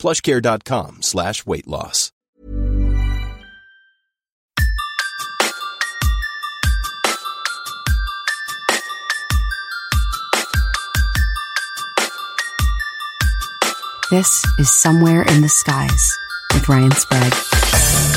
plushcare.com slash weight loss. This is Somewhere in the Skies with Ryan Sprague.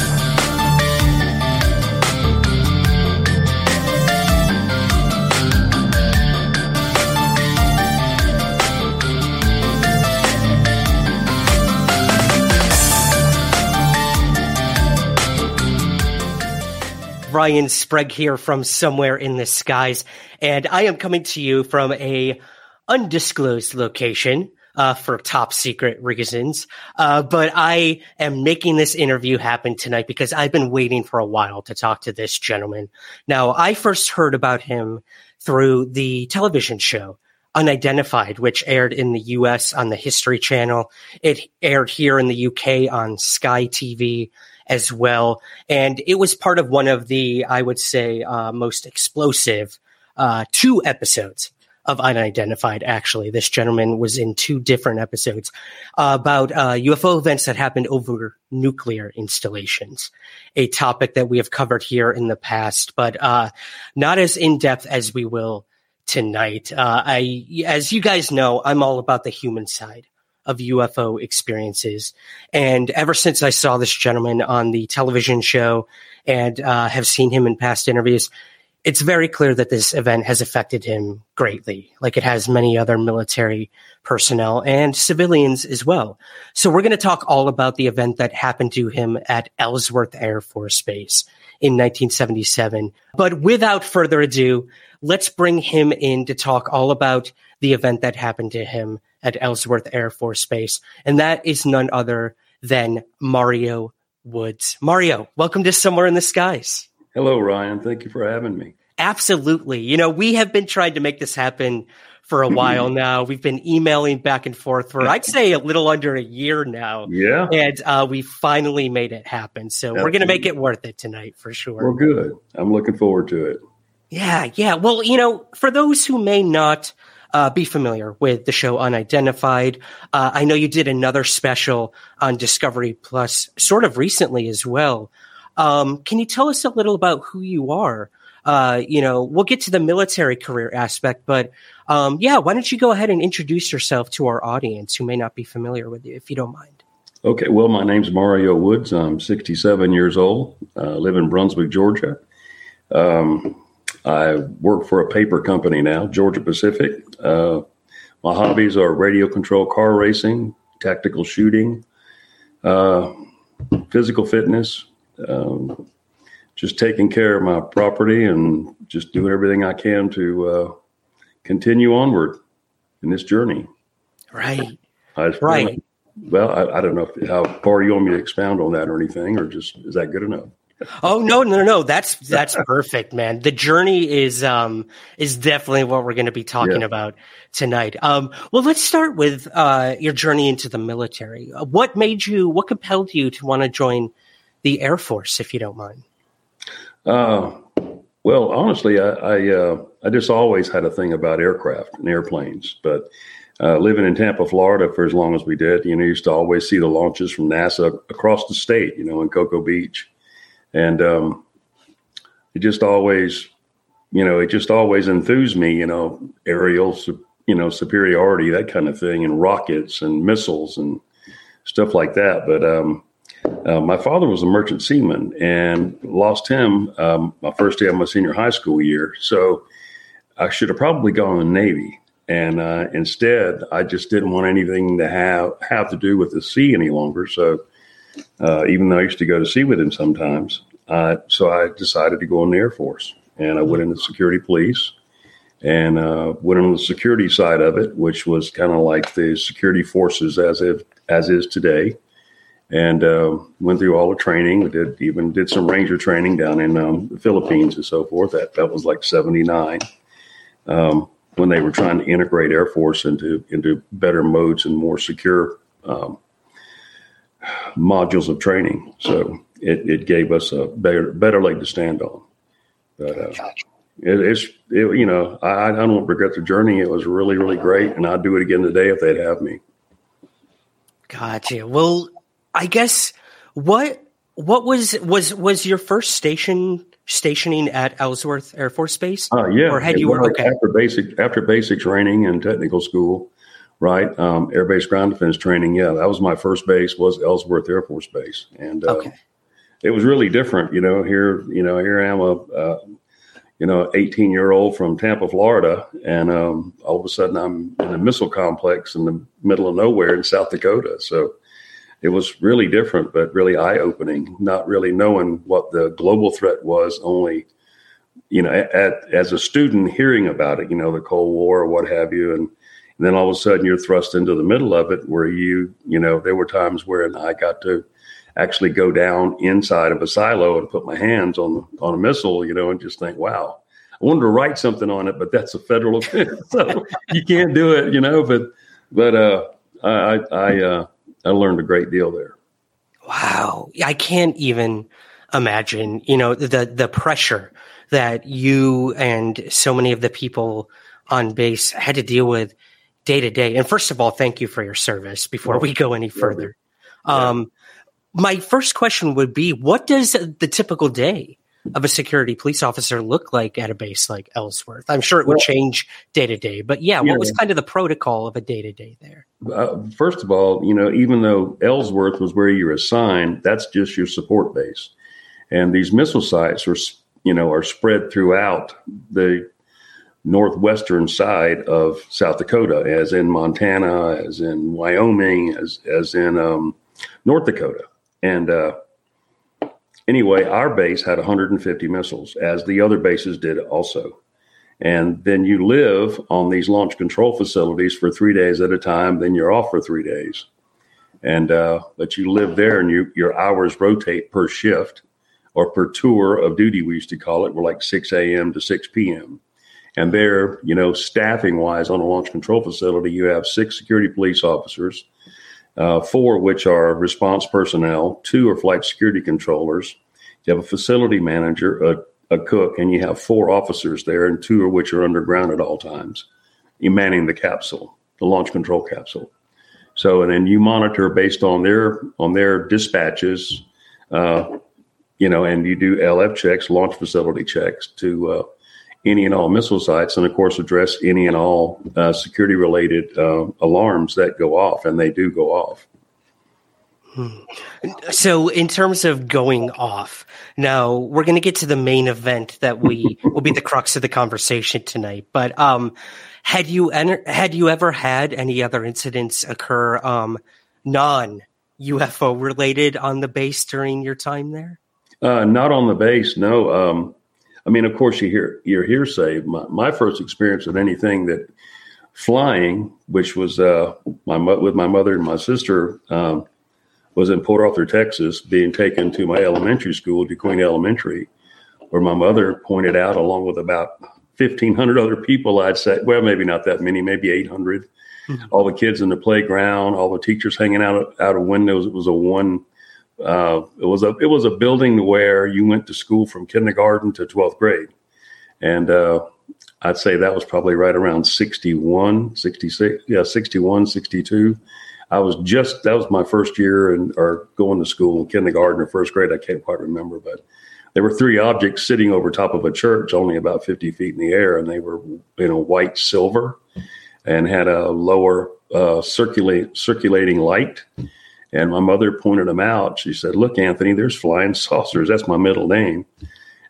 Ryan Sprague here from Somewhere in the Skies, and I am coming to you from a undisclosed location uh, for top secret reasons. Uh, but I am making this interview happen tonight because I've been waiting for a while to talk to this gentleman. Now, I first heard about him through the television show Unidentified, which aired in the US on the History Channel. It aired here in the UK on Sky TV as well. And it was part of one of the, I would say, uh, most explosive uh, two episodes of Unidentified, actually. This gentleman was in two different episodes uh, about UFO events that happened over nuclear installations, a topic that we have covered here in the past, but uh, not as in depth as we will tonight. Uh, I, as you guys know, I'm all about the human side of UFO experiences. And ever since I saw this gentleman on the television show and uh, have seen him in past interviews, it's very clear that this event has affected him greatly, like it has many other military personnel and civilians as well. So we're going to talk all about the event that happened to him at Ellsworth Air Force Base in 1977. But without further ado, let's bring him in to talk all about the event that happened to him at Ellsworth Air Force Base. And that is none other than Mario Woods. Mario, welcome to Somewhere in the Skies. Hello, Ryan. Thank you for having me. Absolutely. You know, we have been trying to make this happen for a while now. We've been emailing back and forth for, I'd say, a little under a year now. Yeah. And uh, we finally made it happen. So Absolutely. we're going to make it worth it tonight for sure. Well, good. I'm looking forward to it. Yeah. Yeah. Well, you know, for those who may not uh, be familiar with the show Unidentified. Uh, I know you did another special on Discovery Plus sort of recently as well. Um, can you tell us a little about who you are? Uh, you know, we'll get to the military career aspect, but um, yeah, why don't you go ahead and introduce yourself to our audience who may not be familiar with you, if you don't mind? Okay, well, my name's Mario Woods. I'm 67 years old. Uh, live in Brunswick, Georgia. Um, I work for a paper company now, Georgia Pacific. Uh, my hobbies are radio control car racing, tactical shooting, uh, physical fitness, um, just taking care of my property and just doing everything I can to uh, continue onward in this journey. Right. right. Well, I, I, don't know if, how far you want me to expound on that or anything, or just is that good enough? Oh no, no, no! That's that's perfect, man. The journey is um is definitely what we're going to be talking yeah. about tonight. Um, well, let's start with uh your journey into the military. What made you? What compelled you to want to join the Air Force, if you don't mind? Uh, well, honestly, I I, uh, I just always had a thing about aircraft and airplanes, but. Uh, living in Tampa, Florida, for as long as we did, you know, used to always see the launches from NASA across the state, you know, in Cocoa Beach and um, it just always, you know, it just always enthused me, you know, aerial, you know, superiority, that kind of thing, and rockets and missiles and stuff like that. But um, uh, my father was a merchant seaman and lost him um, my first day of my senior high school year. So I should have probably gone in the Navy. And uh, instead, I just didn't want anything to have have to do with the sea any longer. So uh, even though I used to go to sea with him sometimes. Uh, so I decided to go in the Air Force, and I went into security police, and uh, went on the security side of it, which was kind of like the security forces as if as is today. and uh, went through all the training. We did even did some ranger training down in um, the Philippines and so forth. That that was like seventy nine um, when they were trying to integrate Air Force into into better modes and more secure um, modules of training. So it, it gave us a better better leg to stand on. But uh, it, it's it, you know I, I don't regret the journey. It was really really great, and I'd do it again today if they'd have me. Gotcha. Well, I guess what what was was was your first station stationing at Ellsworth Air Force Base? Uh, yeah, or had you well, okay. after basic after basic training and technical school, right? Um, Air Base Ground Defense training. Yeah, that was my first base was Ellsworth Air Force Base, and uh, Okay. it was really different. You know, here you know here I am a uh, you know 18 year old from Tampa, Florida, and um, all of a sudden I'm in a missile complex in the middle of nowhere in South Dakota. So it was really different, but really eye opening. Not really knowing what the global threat was, only you know at, as a student hearing about it, you know the Cold War or what have you, and, and then all of a sudden you're thrust into the middle of it, where you you know there were times where I got to actually go down inside of a silo and put my hands on on a missile, you know, and just think, wow. I wanted to write something on it, but that's a federal offense, so you can't do it, you know. But but uh, I I uh, I learned a great deal there. Wow. I can't even imagine, you know, the the pressure that you and so many of the people on base had to deal with day to day. And first of all, thank you for your service before we go any further. Um, my first question would be what does the typical day of a security police officer look like at a base like Ellsworth? I'm sure it would change day to day, but yeah, what was kind of the protocol of a day to day there? Uh, first of all, you know, even though Ellsworth was where you're assigned, that's just your support base, and these missile sites are, you know, are spread throughout the northwestern side of South Dakota, as in Montana, as in Wyoming, as as in um, North Dakota, and uh, anyway, our base had 150 missiles, as the other bases did also. And then you live on these launch control facilities for three days at a time. Then you're off for three days, and uh, but you live there, and you, your hours rotate per shift or per tour of duty. We used to call it. We're like 6 a.m. to 6 p.m. And there, you know, staffing wise on a launch control facility, you have six security police officers, uh, four which are response personnel, two are flight security controllers. You have a facility manager, a, a cook, and you have four officers there, and two of which are underground at all times, manning the capsule, the launch control capsule. So, and then you monitor based on their on their dispatches, uh, you know, and you do LF checks, launch facility checks to uh, any and all missile sites, and of course address any and all uh, security related uh, alarms that go off, and they do go off. So, in terms of going off, now we're going to get to the main event that we will be the crux of the conversation tonight. But um, had you enter, had you ever had any other incidents occur um, non UFO related on the base during your time there? Uh, not on the base, no. Um, I mean, of course, you hear your hearsay. My, my first experience with anything that flying, which was uh, my with my mother and my sister, um, was in Port Arthur, Texas, being taken to my elementary school, DeQueen Elementary, where my mother pointed out, along with about fifteen hundred other people, I'd say, well, maybe not that many, maybe eight hundred. All the kids in the playground, all the teachers hanging out out of windows. It was a one uh, it was a it was a building where you went to school from kindergarten to 12th grade. And uh, i'd say that was probably right around 61 66 yeah 61 62 i was just that was my first year and or going to school in kindergarten or first grade. I can't quite remember but there were three objects sitting over top of a church only about 50 feet in the air and they were you know white silver and had a lower uh, circulate circulating light and my mother pointed them out. She said, Look, Anthony, there's flying saucers. That's my middle name.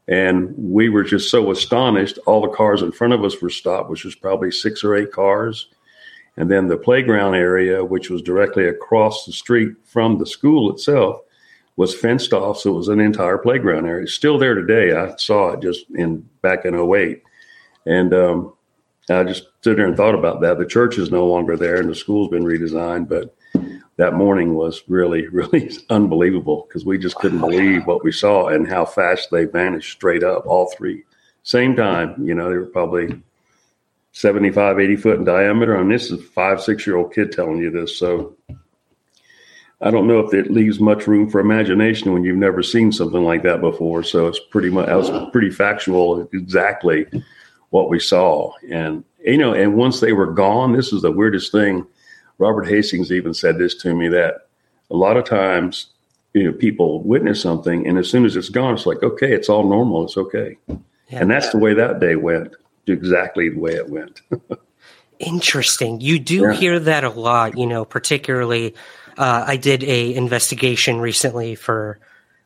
And we were just so astonished. All the cars in front of us were stopped, which was probably six or eight cars. And then the playground area, which was directly across the street from the school itself, was fenced off. So it was an entire playground area. It's still there today. I saw it just in back in 08. And um, I just stood there and thought about that. The church is no longer there and the school's been redesigned, but that morning was really, really unbelievable because we just couldn't believe what we saw and how fast they vanished straight up, all three. Same time, you know, they were probably 75, 80 foot in diameter. I and this is a five, six year old kid telling you this. So I don't know if it leaves much room for imagination when you've never seen something like that before. So it's pretty much, that was pretty factual, exactly what we saw. And, you know, and once they were gone, this is the weirdest thing Robert Hastings even said this to me that a lot of times, you know, people witness something, and as soon as it's gone, it's like, okay, it's all normal, it's okay, yeah. and that's the way that day went, exactly the way it went. Interesting. You do yeah. hear that a lot, you know, particularly. Uh, I did a investigation recently for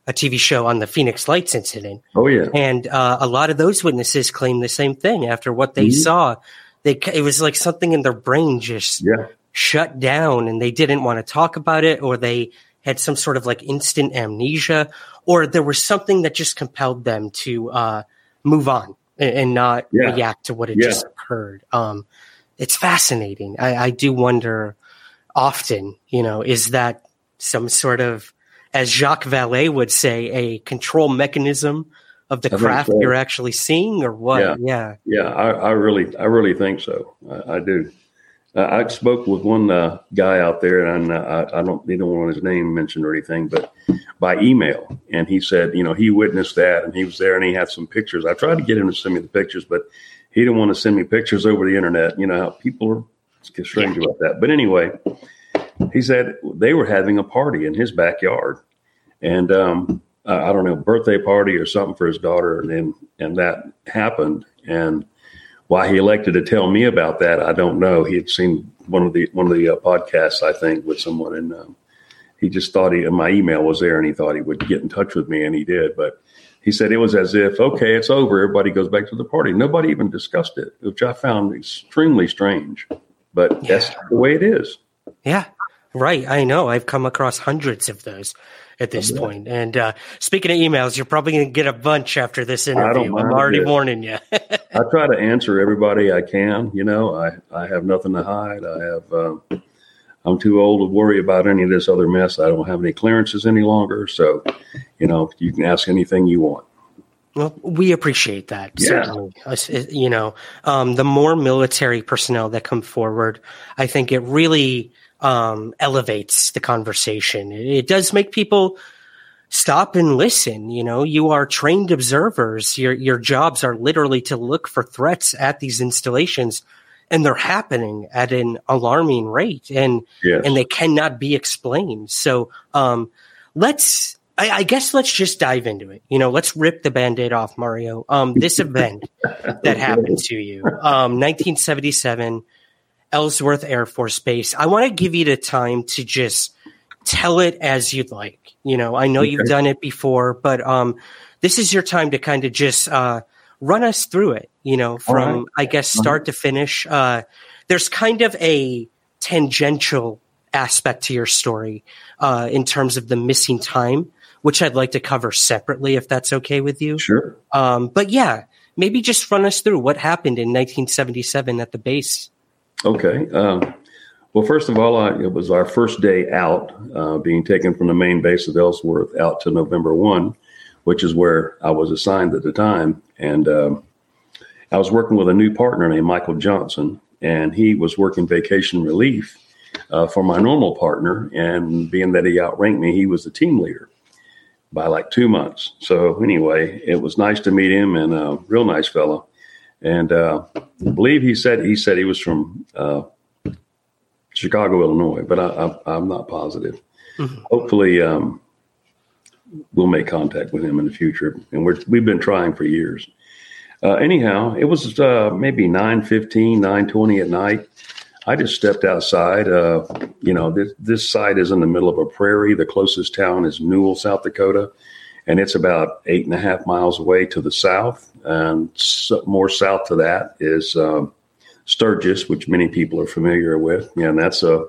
a TV show on the Phoenix Lights incident. Oh yeah, and uh, a lot of those witnesses claim the same thing after what they mm-hmm. saw. They it was like something in their brain just yeah shut down and they didn't want to talk about it or they had some sort of like instant amnesia or there was something that just compelled them to uh, move on and, and not yeah. react to what had yeah. just occurred. Um, it's fascinating. I, I do wonder often, you know, is that some sort of, as Jacques Vallée would say, a control mechanism of the I craft so. you're actually seeing or what? Yeah. Yeah. Yeah. I, I really, I really think so. I, I do. Uh, I spoke with one uh, guy out there, and I, I don't, he don't want his name mentioned or anything, but by email, and he said, you know, he witnessed that, and he was there, and he had some pictures. I tried to get him to send me the pictures, but he didn't want to send me pictures over the internet. You know how people are strange yeah. about that. But anyway, he said they were having a party in his backyard, and um, I don't know, birthday party or something for his daughter, and and that happened, and why he elected to tell me about that, I don't know. He had seen one of the one of the uh, podcasts, I think, with someone, and um, he just thought he my email was there, and he thought he would get in touch with me, and he did. But he said it was as if, okay, it's over. Everybody goes back to the party. Nobody even discussed it, which I found extremely strange. But yeah. that's the way it is. Yeah, right. I know. I've come across hundreds of those at this point. And uh, speaking of emails, you're probably going to get a bunch after this interview. I'm already warning you. I try to answer everybody I can. You know, I, I have nothing to hide. I have. Uh, I'm too old to worry about any of this other mess. I don't have any clearances any longer. So, you know, you can ask anything you want. Well, we appreciate that. Yeah. Certainly. You know, um, the more military personnel that come forward, I think it really um, elevates the conversation. It, does make people stop and listen. You know, you are trained observers. Your your jobs are literally to look for threats at these installations, and they're happening at an alarming rate, and yes. and they cannot be explained. So, um, let's. I, I, guess let's just dive into it. You know, let's rip the band-aid off, Mario. Um, this event that happened to you, um, 1977 Ellsworth Air Force Base. I want to give you the time to just tell it as you'd like. You know, I know okay. you've done it before, but um, this is your time to kind of just uh, run us through it. You know, from right. I guess start to finish. Uh, there's kind of a tangential aspect to your story uh, in terms of the missing time, which I'd like to cover separately, if that's okay with you. Sure. Um, but yeah, maybe just run us through what happened in 1977 at the base. Okay. Um, well, first of all, I, it was our first day out, uh, being taken from the main base of Ellsworth out to November 1, which is where I was assigned at the time. And um, I was working with a new partner named Michael Johnson, and he was working vacation relief uh, for my normal partner. And being that he outranked me, he was the team leader by like two months. So, anyway, it was nice to meet him and a real nice fellow and uh, I believe he said he said he was from uh, Chicago, Illinois, but I, am not positive. Mm-hmm. Hopefully, um, we'll make contact with him in the future, and we're we've been trying for years. Uh, anyhow, it was uh, maybe 9.15, 9.20 at night. I just stepped outside. Uh, you know, this, this site is in the middle of a prairie. The closest town is Newell, South Dakota, and it's about eight and a half miles away to the south. And so more south to that is um, Sturgis, which many people are familiar with. Yeah, and that's a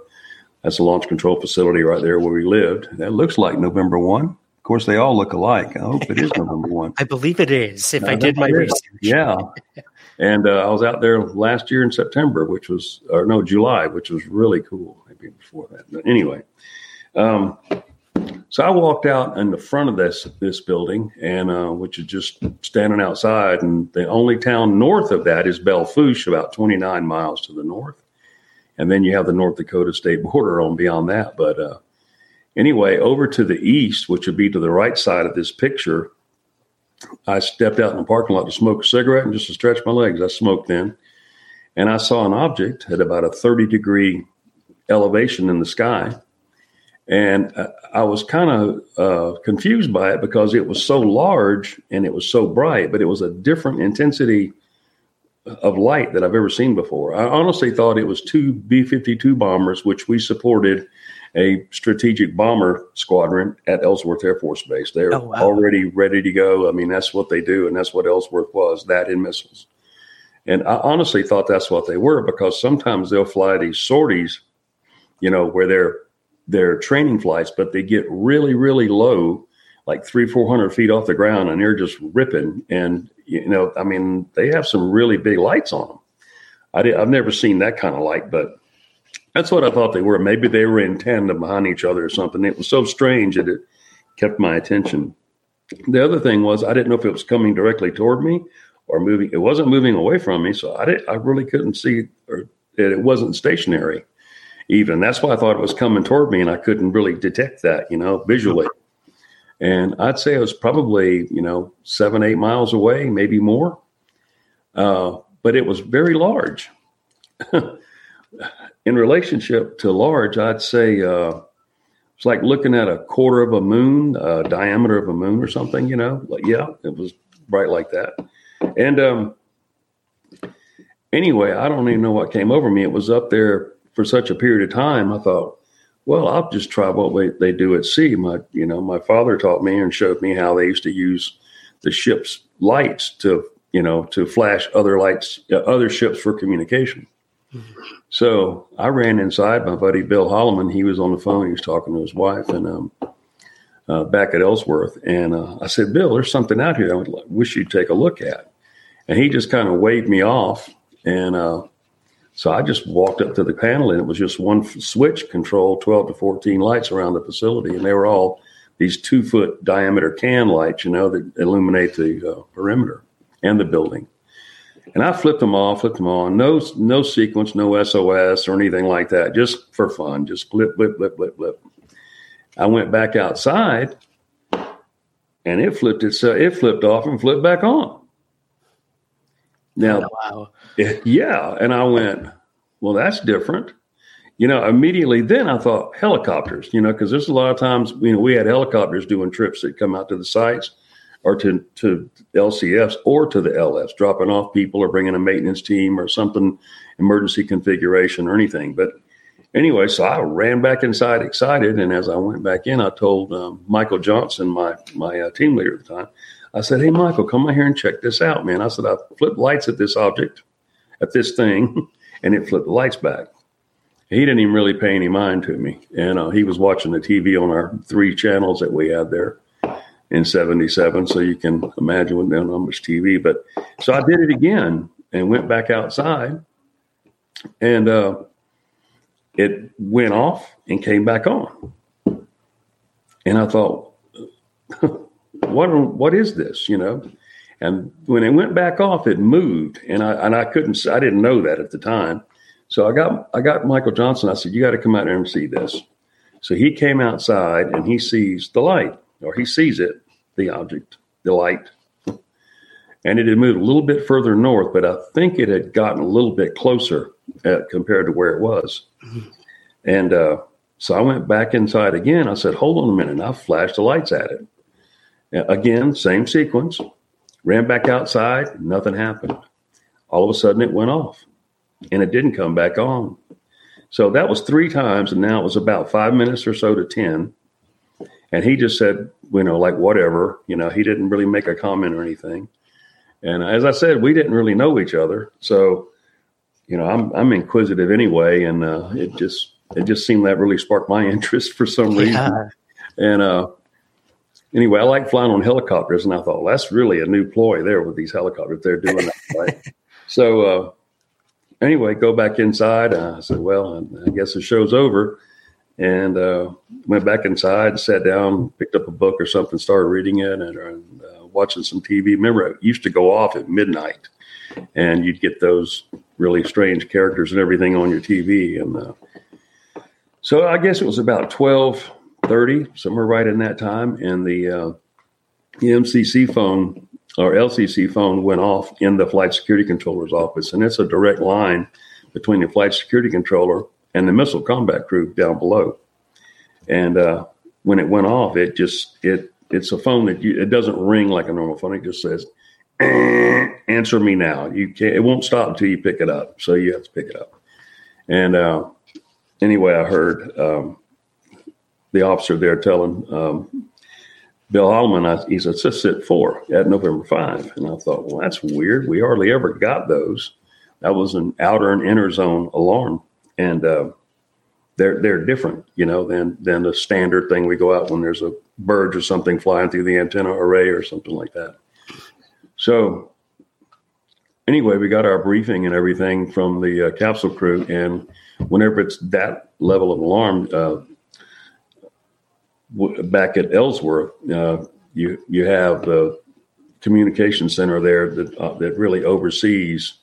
that's a launch control facility right there where we lived. That looks like November one. Of course, they all look alike. I hope it is November one. I believe it is. If I did my research, yeah. And uh, I was out there last year in September, which was, or no, July, which was really cool. Maybe before that. But anyway, um, so I walked out in the front of this this building, and uh, which is just standing outside, and the only town north of that is Belle Fourche, about 29 miles to the north, and then you have the North Dakota state border on beyond that. But uh, anyway, over to the east, which would be to the right side of this picture, I stepped out in the parking lot to smoke a cigarette and just to stretch my legs. I smoked then, and I saw an object at about a 30 degree elevation in the sky. And I was kind of uh, confused by it because it was so large and it was so bright, but it was a different intensity of light that I've ever seen before. I honestly thought it was two B 52 bombers, which we supported a strategic bomber squadron at Ellsworth Air Force Base. They're oh, wow. already ready to go. I mean, that's what they do, and that's what Ellsworth was that in missiles. And I honestly thought that's what they were because sometimes they'll fly these sorties, you know, where they're they're training flights, but they get really, really low, like three, four hundred feet off the ground, and they're just ripping. And you know, I mean, they have some really big lights on them. I did, I've never seen that kind of light, but that's what I thought they were. Maybe they were in tandem behind each other or something. It was so strange that it kept my attention. The other thing was I didn't know if it was coming directly toward me or moving. It wasn't moving away from me, so I didn't. I really couldn't see, or it wasn't stationary. Even that's why I thought it was coming toward me, and I couldn't really detect that, you know, visually. And I'd say it was probably you know seven, eight miles away, maybe more. Uh, but it was very large. in relationship to large, I'd say uh, it's like looking at a quarter of a moon, uh, diameter of a moon or something. You know, like yeah, it was bright like that. And um, anyway, I don't even know what came over me. It was up there for such a period of time. I thought, well, I'll just try what we, they do at sea. My, you know, my father taught me and showed me how they used to use the ship's lights to, you know, to flash other lights, uh, other ships for communication. So I ran inside. My buddy Bill Holloman, he was on the phone. He was talking to his wife and um, uh, back at Ellsworth. And uh, I said, Bill, there's something out here I would wish you'd take a look at. And he just kind of waved me off. And uh, so I just walked up to the panel, and it was just one switch control 12 to 14 lights around the facility. And they were all these two foot diameter can lights, you know, that illuminate the uh, perimeter and the building. And I flipped them off, flipped them on. No, no sequence, no SOS or anything like that. Just for fun. Just blip, blip, blip, blip, blip. I went back outside, and it flipped itself. It flipped off and flipped back on. Now, oh, wow. Yeah, and I went, well, that's different. You know, immediately then I thought helicopters. You know, because there's a lot of times you know we had helicopters doing trips that come out to the sites or to, to LCFs or to the LFs, dropping off people or bringing a maintenance team or something, emergency configuration or anything. But anyway, so I ran back inside excited. And as I went back in, I told um, Michael Johnson, my, my uh, team leader at the time, I said, Hey, Michael, come out here and check this out, man. I said, I flipped lights at this object, at this thing, and it flipped the lights back. He didn't even really pay any mind to me. And uh, he was watching the TV on our three channels that we had there in 77. So you can imagine with not much TV. But so I did it again and went back outside and uh, it went off and came back on. And I thought, what, what is this, you know? And when it went back off, it moved, and I and I couldn't, I didn't know that at the time. So I got I got Michael Johnson. I said, "You got to come out here and see this." So he came outside and he sees the light, or he sees it, the object, the light. And it had moved a little bit further north, but I think it had gotten a little bit closer at, compared to where it was. And uh, so I went back inside again. I said, hold on a minute. And I flashed the lights at it. Again, same sequence. Ran back outside, nothing happened. All of a sudden, it went off and it didn't come back on. So that was three times, and now it was about five minutes or so to 10. And he just said, you know, like whatever, you know, he didn't really make a comment or anything. And as I said, we didn't really know each other. So, you know, I'm, I'm inquisitive anyway. And uh, it just, it just seemed that really sparked my interest for some reason. Yeah. And uh, anyway, I like flying on helicopters. And I thought, well, that's really a new ploy there with these helicopters. They're doing that, right? so uh, anyway, go back inside. I said, well, I guess the show's over. And uh, went back inside, sat down, picked up a book or something, started reading it, and, and uh, watching some TV. Remember, it used to go off at midnight, and you'd get those really strange characters and everything on your TV. And uh, so I guess it was about twelve thirty, somewhere right in that time, and the uh, MCC phone or LCC phone went off in the flight security controller's office, and it's a direct line between the flight security controller and the missile combat crew down below. And uh, when it went off, it just it it's a phone that you, it doesn't ring like a normal phone. It just says, "Answer me now." You can't. It won't stop until you pick it up. So you have to pick it up. And uh, anyway, I heard um, the officer there telling um, Bill Allman, I, he said, just sit four at November 5. And I thought, well, that's weird. We hardly ever got those. That was an outer and inner zone alarm. And uh, they're they're different, you know, than than the standard thing we go out when there's a bird or something flying through the antenna array or something like that. So anyway, we got our briefing and everything from the uh, capsule crew, and whenever it's that level of alarm, uh, back at Ellsworth, uh, you you have the communication center there that uh, that really oversees.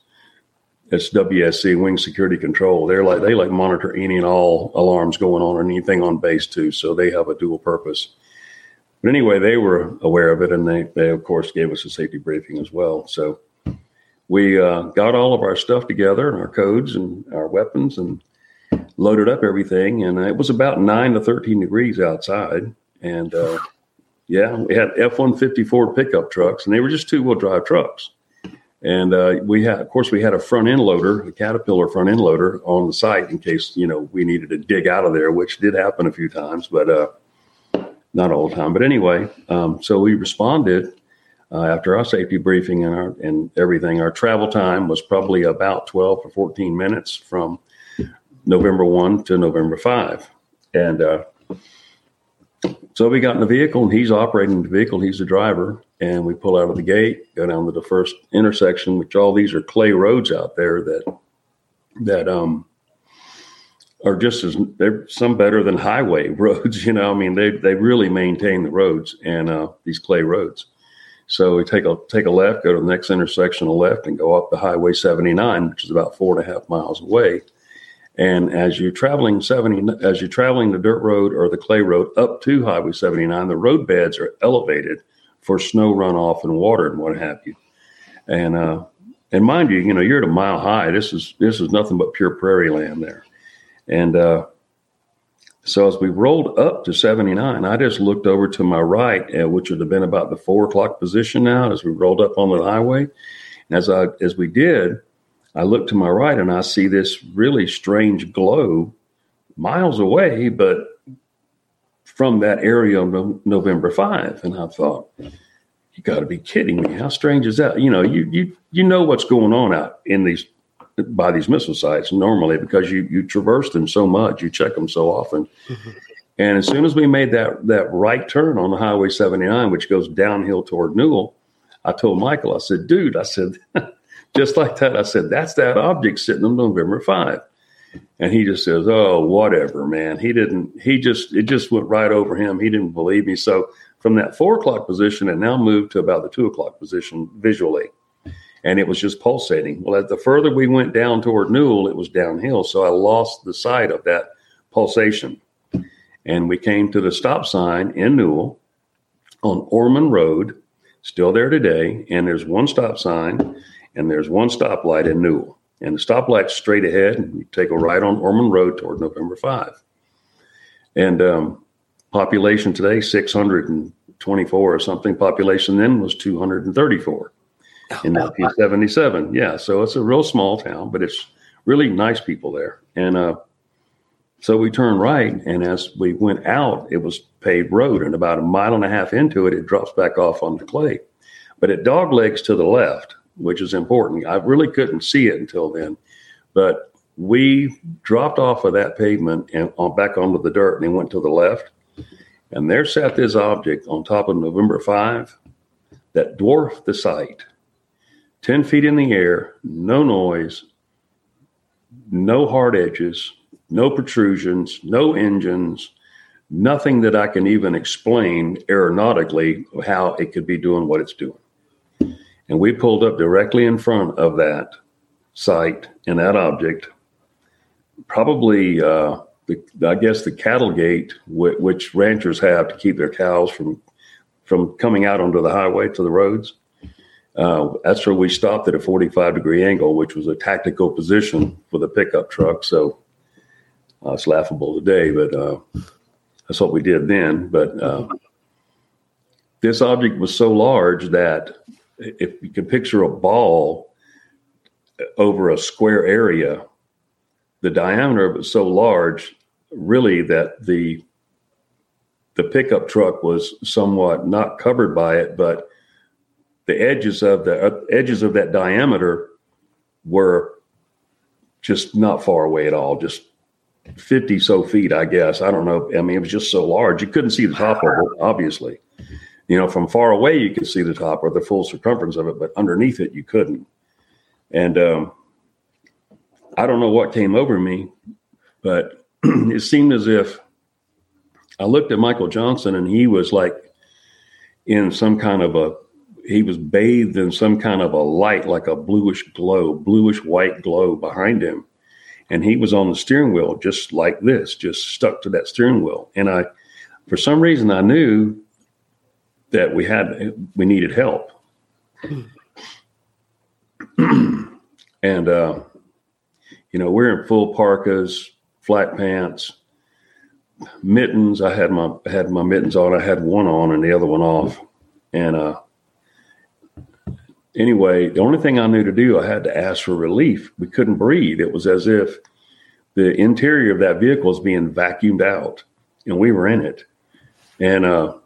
It's WSC Wing Security Control. They're like they like monitor any and all alarms going on or anything on base too. So they have a dual purpose. But anyway, they were aware of it, and they they of course gave us a safety briefing as well. So we uh, got all of our stuff together and our codes and our weapons and loaded up everything, and it was about nine to thirteen degrees outside. And uh, yeah, we had F one fifty four pickup trucks, and they were just two wheel drive trucks. And uh, we had, of course, we had a front end loader, a Caterpillar front end loader on the site in case you know we needed to dig out of there, which did happen a few times, but uh, not all the time. But anyway, um, so we responded uh, after our safety briefing and our and everything. Our travel time was probably about twelve or fourteen minutes from November 1 to November 5. And uh, so we got in the vehicle and he's operating the vehicle. He's the driver. And we pull out of the gate, go down to the first intersection, which all these are clay roads out there that, that, um, are just as they're some better than highway roads. You know, I mean, they, they really maintain the roads and, uh, these clay roads. So we take a take a left, go to the next intersection, a left, and go up the Highway 79, which is about four and a half miles away. And as you're traveling 70, as you're traveling the dirt road or the clay road up to Highway 79, the road beds are elevated for snow runoff and water and what have you. And uh, and mind you, you know you're at a mile high. This is this is nothing but pure prairie land there. And uh, so as we rolled up to 79, I just looked over to my right, uh, which would have been about the four o'clock position now, as we rolled up on the highway. And as I as we did, I look to my right and I see this really strange glow miles away, but from that area on November 5. And I thought, you got to be kidding me. How strange is that? You know, you, you, you know what's going on out in these, by these missile sites normally because you, you traverse them so much, you check them so often. Mm-hmm. And as soon as we made that, that right turn on the Highway 79, which goes downhill toward Newell, I told Michael, I said, dude, I said, just like that. I said, that's that object sitting on November 5. And he just says, oh, whatever, man. He didn't, he just, it just went right over him. He didn't believe me. So from that four o'clock position, it now moved to about the two o'clock position visually. And it was just pulsating. Well, as the further we went down toward Newell, it was downhill. So I lost the sight of that pulsation. And we came to the stop sign in Newell on Ormond Road, still there today. And there's one stop sign and there's one stoplight in Newell. And the stoplight's straight ahead, and you take a right on Ormond Road toward November 5. And um, population today, 624 or something. Population then was 234 in 1977. Yeah, so it's a real small town, but it's really nice people there. And uh, so we turned right, and as we went out, it was paved road, and about a mile and a half into it, it drops back off on the clay. But it dog legs to the left, which is important. I really couldn't see it until then, but we dropped off of that pavement and on, back onto the dirt and then went to the left. And there sat this object on top of November 5 that dwarfed the site 10 feet in the air, no noise, no hard edges, no protrusions, no engines, nothing that I can even explain aeronautically how it could be doing what it's doing. And we pulled up directly in front of that site and that object, probably, uh, the, I guess, the cattle gate, which ranchers have to keep their cows from from coming out onto the highway to the roads. Uh, that's where we stopped at a 45 degree angle, which was a tactical position for the pickup truck. So uh, it's laughable today, but uh, that's what we did then. But uh, this object was so large that if you can picture a ball over a square area, the diameter of it was so large, really, that the the pickup truck was somewhat not covered by it, but the edges of the uh, edges of that diameter were just not far away at all, just 50 so feet, I guess. I don't know. I mean, it was just so large. You couldn't see the top of it, obviously. You know, from far away, you could see the top or the full circumference of it, but underneath it, you couldn't. And um, I don't know what came over me, but it seemed as if I looked at Michael Johnson and he was like in some kind of a, he was bathed in some kind of a light, like a bluish glow, bluish white glow behind him and he was on the steering wheel just like this, just stuck to that steering wheel. And I, for some reason, I knew that we had we needed help. and uh, you know, we're in full parkas, flat pants, mittens. I had my had my mittens on. I had one on and the other one off. And uh, anyway, the only thing I knew to do, I had to ask for relief. We couldn't breathe. It was as if the interior of that vehicle is being vacuumed out, and we were in it. And uh,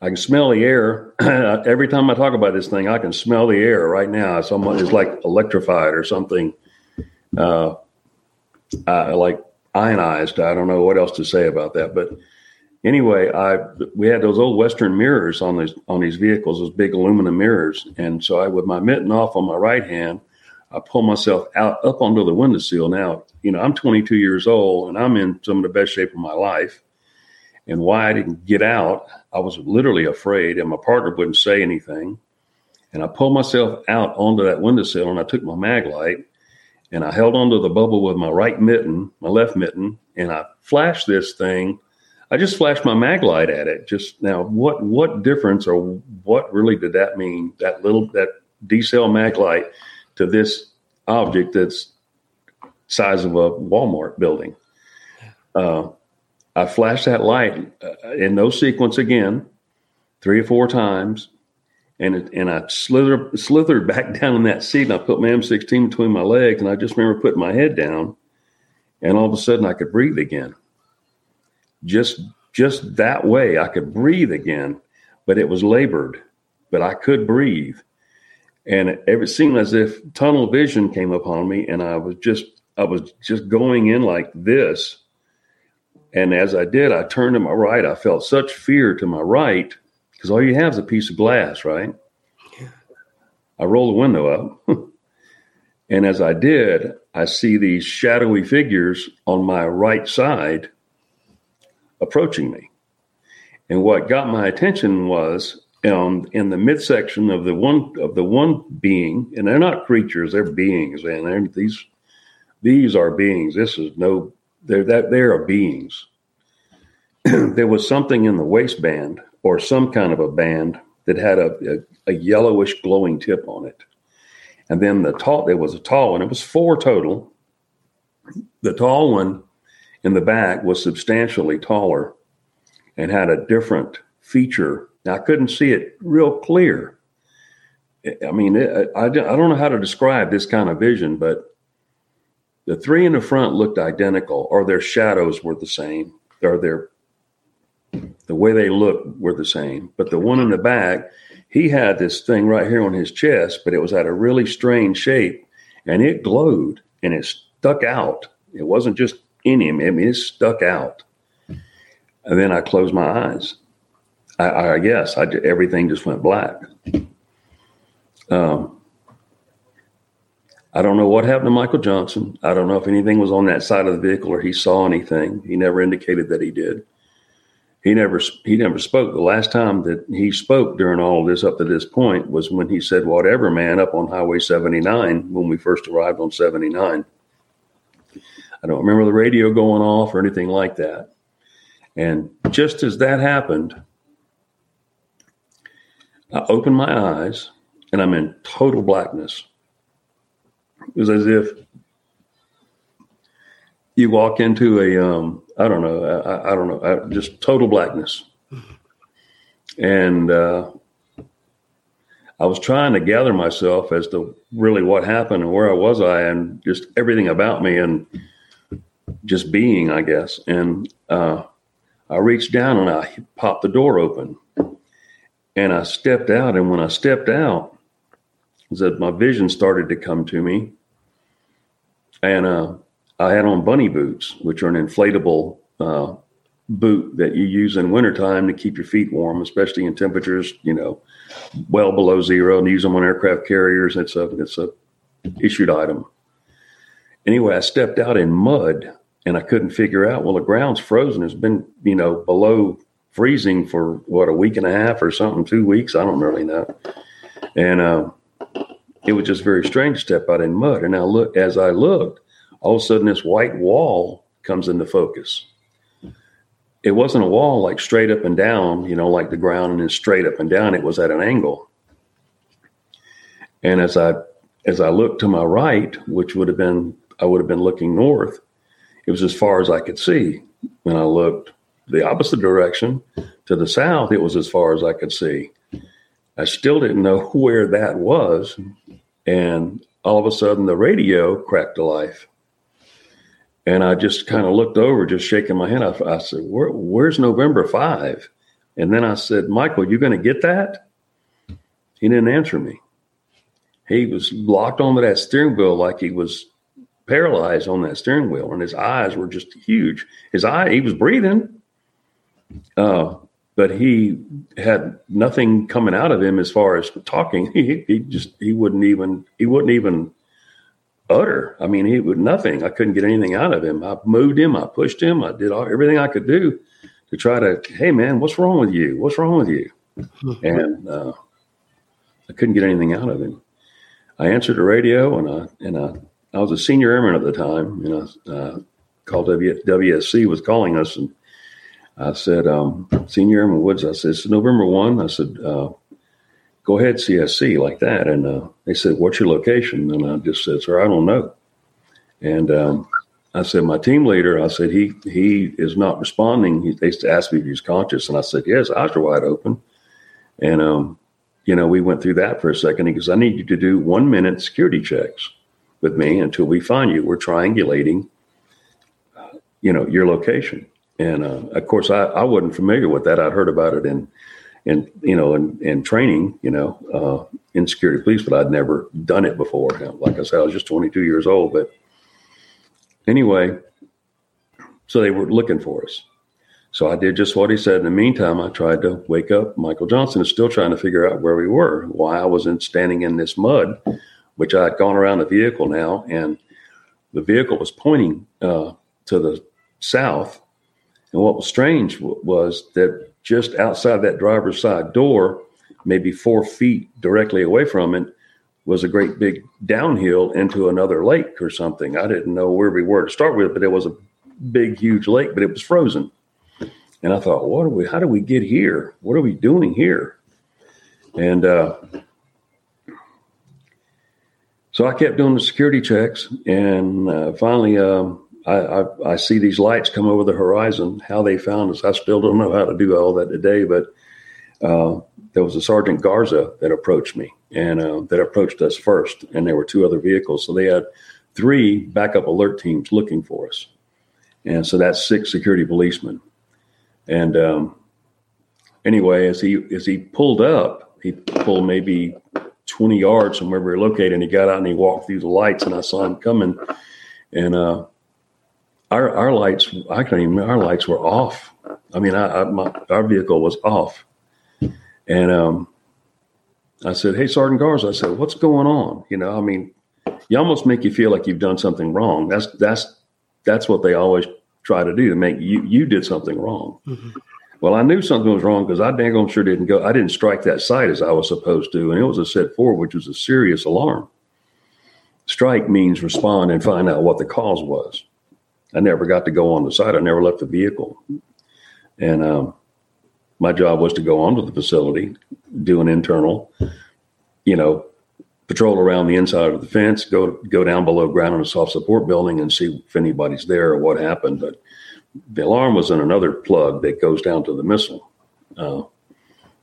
I can smell the air. Every time I talk about this thing, I can smell the air right now. It's, almost, it's like electrified or something, uh, uh, like ionized. I don't know what else to say about that, but anyway, I we had those old Western mirrors on these on these vehicles, those big aluminum mirrors, and so I with my mitten off on my right hand, I pull myself out up onto the windowsill. Now, you know, I'm 22 years old and I'm in some of the best shape of my life. And why I didn't get out, I was literally afraid, and my partner wouldn't say anything. And I pulled myself out onto that windowsill and I took my mag light and I held onto the bubble with my right mitten, my left mitten, and I flashed this thing I just flashed my mag light at it. Just now, what what difference or what really did that mean? That little that D cell mag light to this object that's size of a Walmart building. Uh, I flashed that light uh, in no sequence again, three or four times, and it, and I slithered slithered back down in that seat, and I put my M16 between my legs, and I just remember putting my head down, and all of a sudden I could breathe again just just that way I could breathe again, but it was labored, but I could breathe. And it, it seemed as if tunnel vision came upon me and I was just I was just going in like this. And as I did, I turned to my right. I felt such fear to my right because all you have is a piece of glass, right? I roll the window up. and as I did, I see these shadowy figures on my right side approaching me. And what got my attention was um, in the midsection of the one of the one being, and they're not creatures; they're beings, and these these are beings. This is no, they're that they are beings. there was something in the waistband or some kind of a band that had a, a, a yellowish glowing tip on it. And then the tall, there was a tall one. It was four total. The tall one in the back was substantially taller and had a different feature. Now, I couldn't see it real clear. I mean, it, I, I don't know how to describe this kind of vision, but the three in the front looked identical, or their shadows were the same, or their the way they looked were the same. But the one in the back, he had this thing right here on his chest, but it was at a really strange shape, and it glowed and it stuck out. It wasn't just in him. I mean, it stuck out. And then I closed my eyes. I, I guess I, everything just went black. Um, I don't know what happened to Michael Johnson. I don't know if anything was on that side of the vehicle or he saw anything. He never indicated that he did. He never he never spoke. The last time that he spoke during all of this up to this point was when he said, "Whatever, man," up on Highway 79 when we first arrived on 79. I don't remember the radio going off or anything like that. And just as that happened, I opened my eyes and I'm in total blackness. It was as if you walk into a, um, I don't know, I, I don't know, I, just total blackness. And uh, I was trying to gather myself as to really what happened and where I was I and just everything about me and just being, I guess. And uh, I reached down and I popped the door open and I stepped out. And when I stepped out, that my vision started to come to me. And uh, I had on bunny boots, which are an inflatable uh, boot that you use in wintertime to keep your feet warm, especially in temperatures, you know, well below zero. And use them on aircraft carriers. And it's a it's a issued item. Anyway, I stepped out in mud and I couldn't figure out. Well, the ground's frozen. It's been you know below freezing for what a week and a half or something, two weeks. I don't really know. And uh, it was just very strange to step out in mud. And I look as I looked, all of a sudden this white wall comes into focus. It wasn't a wall like straight up and down, you know, like the ground and then straight up and down. It was at an angle. And as I as I looked to my right, which would have been I would have been looking north, it was as far as I could see. When I looked the opposite direction to the south, it was as far as I could see. I still didn't know where that was. And all of a sudden, the radio cracked to life. And I just kind of looked over, just shaking my head. I, I said, Where, Where's November 5? And then I said, Michael, you going to get that? He didn't answer me. He was locked onto that steering wheel like he was paralyzed on that steering wheel, and his eyes were just huge. His eye, he was breathing, uh, but he had nothing coming out of him as far as talking. He, he just he wouldn't even he wouldn't even utter. I mean, he would nothing. I couldn't get anything out of him. I moved him. I pushed him. I did all, everything I could do to try to. Hey, man, what's wrong with you? What's wrong with you? And uh, I couldn't get anything out of him. I answered the radio, and I and I, I was a senior airman at the time, and I uh, called w, WSC was calling us, and I said, um, Senior Airman Woods, I said, it's November 1. I said, uh, go ahead, CSC, like that. And uh, they said, what's your location? And I just said, sir, I don't know. And um, I said, my team leader, I said, he he is not responding. He, they asked me if he's conscious. And I said, yes, eyes are wide open. And, um, you know, we went through that for a second. He goes, I need you to do one minute security checks with me until we find you. We're triangulating, uh, you know, your location. And uh, of course, I, I wasn't familiar with that. I'd heard about it in, in you know, in, in training, you know, uh, in security police, but I'd never done it before. Like I said, I was just 22 years old. But anyway, so they were looking for us. So I did just what he said. In the meantime, I tried to wake up. Michael Johnson is still trying to figure out where we were, why I wasn't standing in this mud, which I had gone around the vehicle now, and the vehicle was pointing uh, to the south and what was strange w- was that just outside that driver's side door, maybe four feet directly away from it, was a great big downhill into another lake or something. I didn't know where we were to start with, but it was a big, huge lake, but it was frozen. And I thought, what are we? How do we get here? What are we doing here? And uh, so I kept doing the security checks, and uh, finally, um, I, I, I, see these lights come over the horizon. How they found us, I still don't know how to do all that today. But uh, there was a Sergeant Garza that approached me and uh, that approached us first, and there were two other vehicles. So they had three backup alert teams looking for us, and so that's six security policemen. And um, anyway, as he as he pulled up, he pulled maybe twenty yards from where we were located, and he got out and he walked through the lights, and I saw him coming, and uh, our our lights I can't even our lights were off. I mean, I, I, my, our vehicle was off, and um, I said, "Hey, Sergeant Garza," I said, "What's going on?" You know, I mean, you almost make you feel like you've done something wrong. That's that's that's what they always try to do to make you you did something wrong. Mm-hmm. Well, I knew something was wrong because I dang on sure didn't go. I didn't strike that site as I was supposed to, and it was a set four, which was a serious alarm. Strike means respond and find out what the cause was. I never got to go on the site. I never left the vehicle, and um, my job was to go onto the facility, do an internal, you know, patrol around the inside of the fence, go go down below ground in a soft support building, and see if anybody's there or what happened. But the alarm was in another plug that goes down to the missile, uh,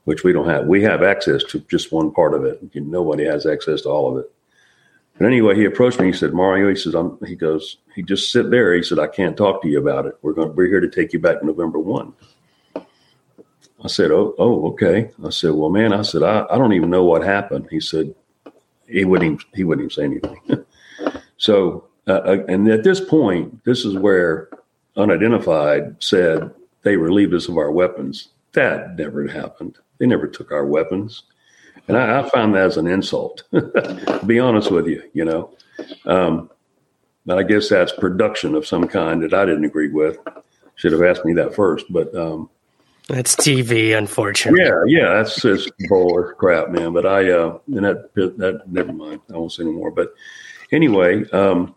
which we don't have. We have access to just one part of it. Nobody has access to all of it. But anyway, he approached me. He said, "Mario," he says, I'm, "He goes, he just sit there." He said, "I can't talk to you about it. We're going. We're here to take you back November one." I said, "Oh, oh, okay." I said, "Well, man," I said, "I, I don't even know what happened." He said, "He wouldn't even, he wouldn't even say anything." so, uh, uh, and at this point, this is where unidentified said they relieved us of our weapons. That never happened. They never took our weapons. And I, I found that as an insult, to be honest with you, you know. Um, but I guess that's production of some kind that I didn't agree with. Should have asked me that first, but um, that's TV, unfortunately. Yeah, yeah, that's just bull crap, man. But I, uh, and that, that, never mind. I won't say anymore. But anyway, um,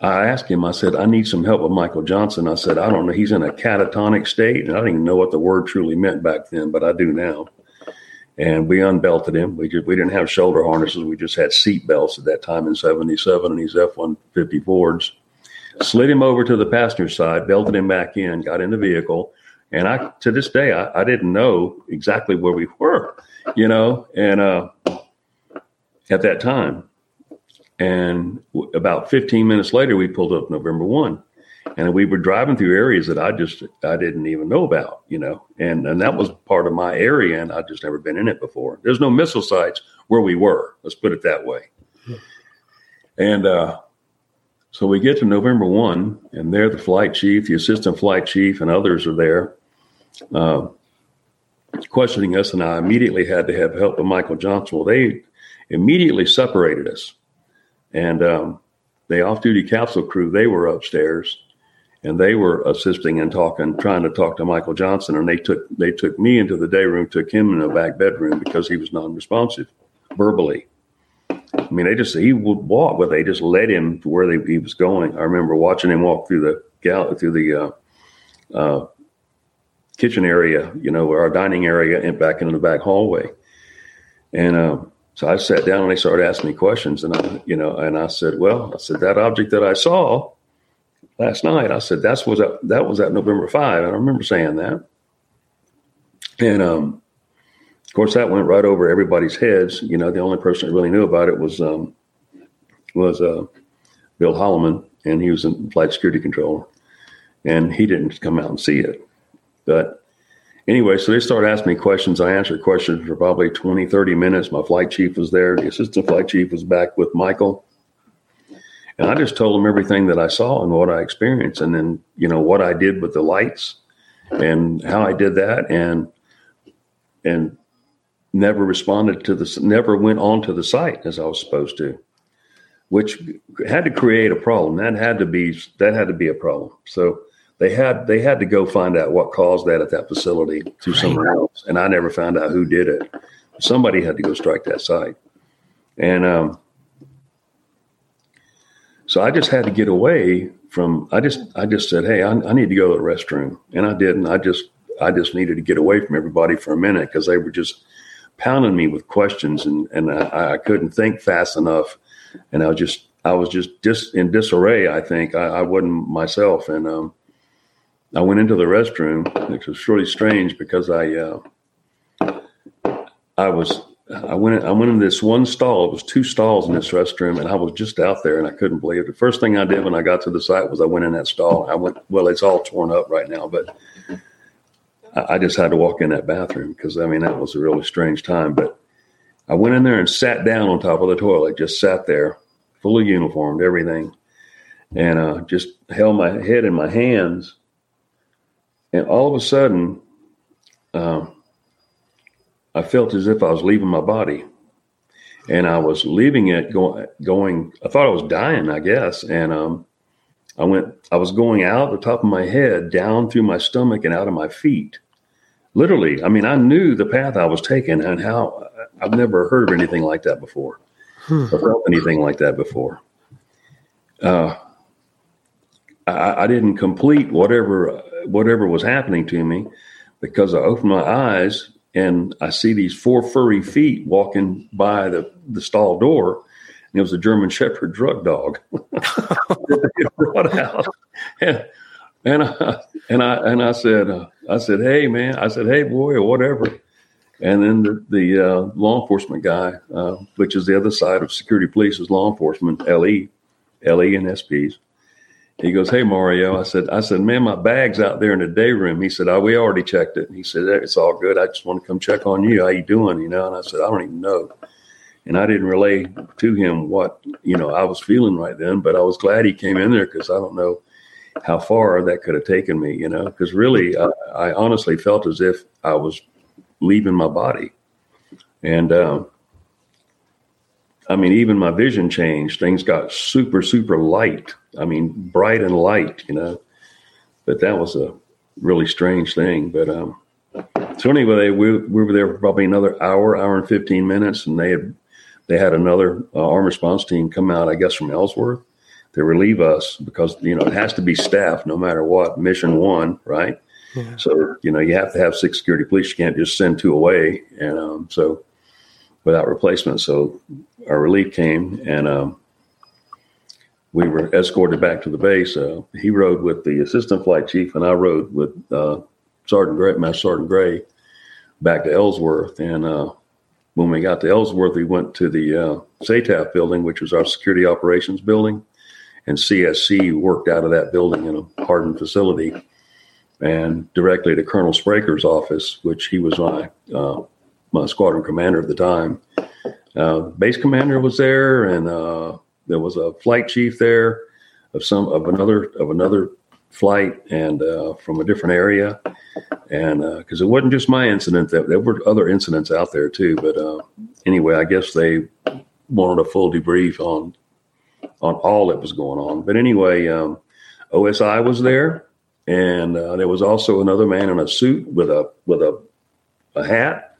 I asked him, I said, I need some help with Michael Johnson. I said, I don't know. He's in a catatonic state. And I didn't even know what the word truly meant back then, but I do now. And we unbelted him. We just, we didn't have shoulder harnesses. We just had seat belts at that time in 77 and these F 150 Fords. Slid him over to the passenger side, belted him back in, got in the vehicle. And I, to this day, I, I didn't know exactly where we were, you know, and, uh, at that time. And about 15 minutes later, we pulled up November 1. And we were driving through areas that I just I didn't even know about, you know, and and that was part of my area, and I'd just never been in it before. There's no missile sites where we were. Let's put it that way. And uh, so we get to November one, and there the flight chief, the assistant flight chief, and others are there, uh, questioning us. And I immediately had to have help with Michael Johnson. Well, they immediately separated us and um, the off-duty capsule crew they were upstairs, and they were assisting and talking, trying to talk to Michael Johnson. And they took they took me into the day room, took him in the back bedroom because he was non-responsive verbally. I mean, they just he would walk, but they just led him to where they, he was going. I remember watching him walk through the gal through the uh, uh, kitchen area, you know, our dining area, and back into the back hallway. And uh, so I sat down and they started asking me questions, and I, you know, and I said, "Well, I said that object that I saw last night. I said that's was at, that was at November five, and I remember saying that. And um, of course, that went right over everybody's heads. You know, the only person that really knew about it was um, was uh, Bill Holloman, and he was a flight security controller, and he didn't come out and see it, but anyway, so they started asking me questions. I answered questions for probably 20, 30 minutes. My flight chief was there. The assistant flight chief was back with Michael. And I just told them everything that I saw and what I experienced, and then, you know, what I did with the lights and how I did that. And, and, never responded to the never went on to the site as I was supposed to, which had to create a problem. That had to be, that had to be a problem. So they had they had to go find out what caused that at that facility to right. somewhere else, and I never found out who did it. Somebody had to go strike that site, and um, so I just had to get away from. I just I just said, hey, I, I need to go to the restroom, and I didn't. I just I just needed to get away from everybody for a minute because they were just pounding me with questions, and and I, I couldn't think fast enough, and I was just I was just dis, in disarray. I think I, I wasn't myself, and um, I went into the restroom, which was really strange because I uh, I was I went I went in this one stall. It was two stalls in this restroom, and I was just out there, and I couldn't believe it. The first thing I did when I got to the site was I went in that stall. I went well, it's all torn up right now, but I, I just had to walk in that bathroom because I mean that was a really strange time. But I went in there and sat down on top of the toilet, just sat there, fully uniformed, everything, and uh, just held my head in my hands and all of a sudden, um, I felt as if I was leaving my body, and I was leaving it going going. I thought I was dying, I guess, and um, I went. I was going out the top of my head, down through my stomach, and out of my feet. Literally, I mean, I knew the path I was taking and how I've never heard of anything like that before, hmm. or felt anything like that before. Uh, I, I didn't complete whatever whatever was happening to me because I opened my eyes and I see these four furry feet walking by the, the stall door. And it was a German Shepherd drug dog that brought out. And, and I, and I, and I said, uh, I said, Hey man, I said, Hey boy, or whatever. And then the, the uh, law enforcement guy, uh, which is the other side of security police is law enforcement, LE, LE and SPs. He goes, "Hey Mario," I said, "I said, man, my bag's out there in the day room." He said, "Oh, we already checked it." He said, "It's all good. I just want to come check on you. How you doing?" You know, and I said, "I don't even know." And I didn't relay to him what you know I was feeling right then, but I was glad he came in there because I don't know how far that could have taken me. You know, because really, I, I, honestly felt as if I was leaving my body, and um, I mean, even my vision changed. Things got super, super light. I mean, bright and light, you know. But that was a really strange thing. But um, so anyway, we, we were there for probably another hour, hour and fifteen minutes, and they had they had another uh, arm response team come out, I guess, from Ellsworth to relieve us because you know it has to be staffed no matter what. Mission one, right? Yeah. So you know you have to have six security police. You can't just send two away, and um, so without replacement. So our relief came and um, we were escorted back to the base. Uh, he rode with the assistant flight chief, and I rode with uh, Sergeant Gray, Master Sergeant Gray, back to Ellsworth. And uh, when we got to Ellsworth, we went to the uh, SATAF building, which was our security operations building, and CSC worked out of that building in a hardened facility, and directly to Colonel Spraker's office, which he was my uh, my squadron commander at the time. Uh, base commander was there, and uh, there was a flight chief there of some of another of another flight and uh, from a different area, and because uh, it wasn't just my incident, that there were other incidents out there too. But uh, anyway, I guess they wanted a full debrief on on all that was going on. But anyway, um, OSI was there, and uh, there was also another man in a suit with a with a a hat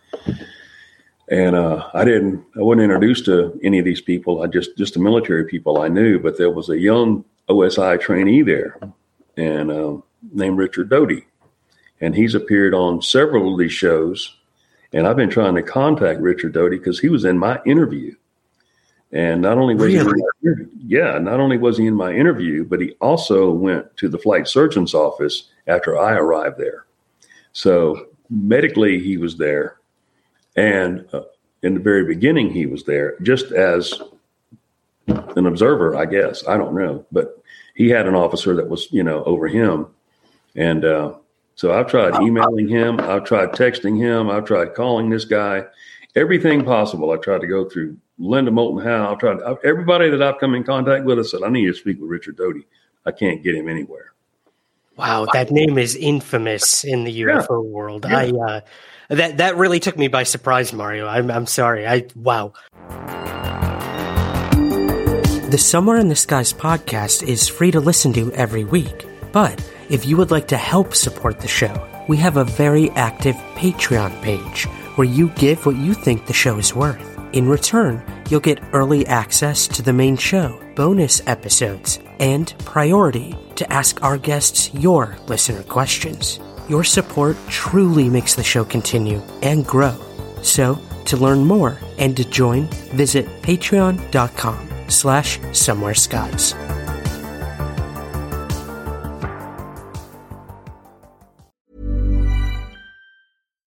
and uh, I didn't, I wasn't introduced to any of these people. I just, just the military people I knew, but there was a young OSI trainee there and uh, named Richard Doty. And he's appeared on several of these shows. And I've been trying to contact Richard Doty because he was in my interview. And not only was really? he, yeah, not only was he in my interview, but he also went to the flight surgeon's office after I arrived there. So medically, he was there and uh, in the very beginning, he was there just as an observer, I guess. I don't know. But he had an officer that was, you know, over him. And uh, so I've tried emailing him, I've tried texting him, I've tried calling this guy, everything possible. I tried to go through Linda Moulton Howe. I've tried everybody that I've come in contact with. I said, I need to speak with Richard Doty. I can't get him anywhere. Wow, that name is infamous in the UFO yeah. world. Yeah. I uh, that that really took me by surprise, Mario. I'm I'm sorry. I wow. The Somewhere in the Skies podcast is free to listen to every week. But if you would like to help support the show, we have a very active Patreon page where you give what you think the show is worth. In return, you'll get early access to the main show, bonus episodes, and priority to ask our guests your listener questions. Your support truly makes the show continue and grow. So, to learn more and to join, visit patreon.com slash somewhere skies.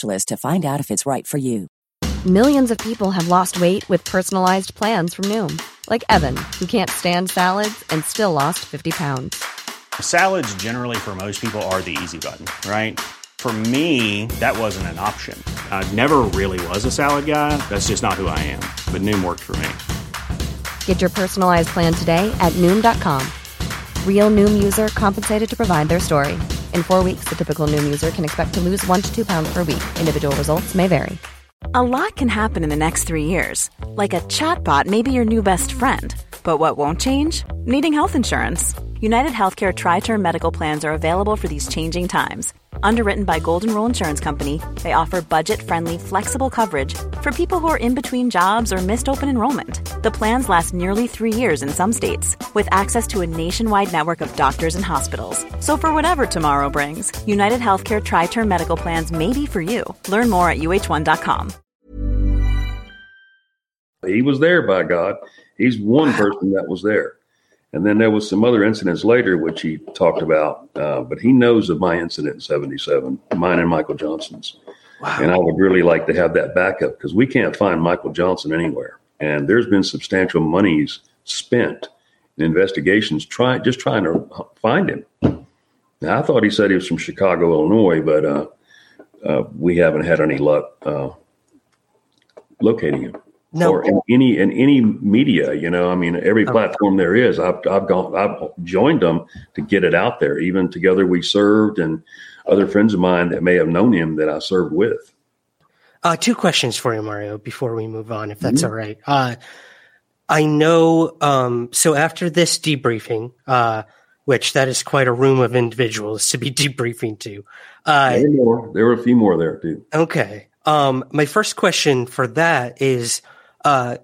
to find out if it's right for you. Millions of people have lost weight with personalized plans from Noom, like Evan, who can't stand salads and still lost 50 pounds. Salads, generally, for most people, are the easy button, right? For me, that wasn't an option. I never really was a salad guy. That's just not who I am. But Noom worked for me. Get your personalized plan today at Noom.com. Real Noom user compensated to provide their story. In four weeks, the typical Noom user can expect to lose one to two pounds per week. Individual results may vary. A lot can happen in the next three years. Like a chatbot may be your new best friend. But what won't change? Needing health insurance. United Healthcare Tri Term Medical Plans are available for these changing times. Underwritten by Golden Rule Insurance Company, they offer budget friendly, flexible coverage for people who are in between jobs or missed open enrollment. The plans last nearly three years in some states, with access to a nationwide network of doctors and hospitals. So, for whatever tomorrow brings, United Healthcare Tri Term Medical Plans may be for you. Learn more at uh1.com. He was there, by God. He's one person that was there. And then there was some other incidents later, which he talked about, uh, but he knows of my incident in 77, mine and Michael Johnson's. Wow. And I would really like to have that backup because we can't find Michael Johnson anywhere. And there's been substantial monies spent in investigations trying just trying to find him. Now, I thought he said he was from Chicago, Illinois, but uh, uh, we haven't had any luck uh, locating him no. or in any in any media. You know, I mean, every platform there is, I've I've gone, I've joined them to get it out there. Even together, we served, and other friends of mine that may have known him that I served with. Uh, two questions for you, Mario, before we move on, if that's mm-hmm. all right. Uh, I know. Um, so after this debriefing, uh, which that is quite a room of individuals to be debriefing to. Uh, there, were more. there were a few more there too. Okay. Um, my first question for that is uh,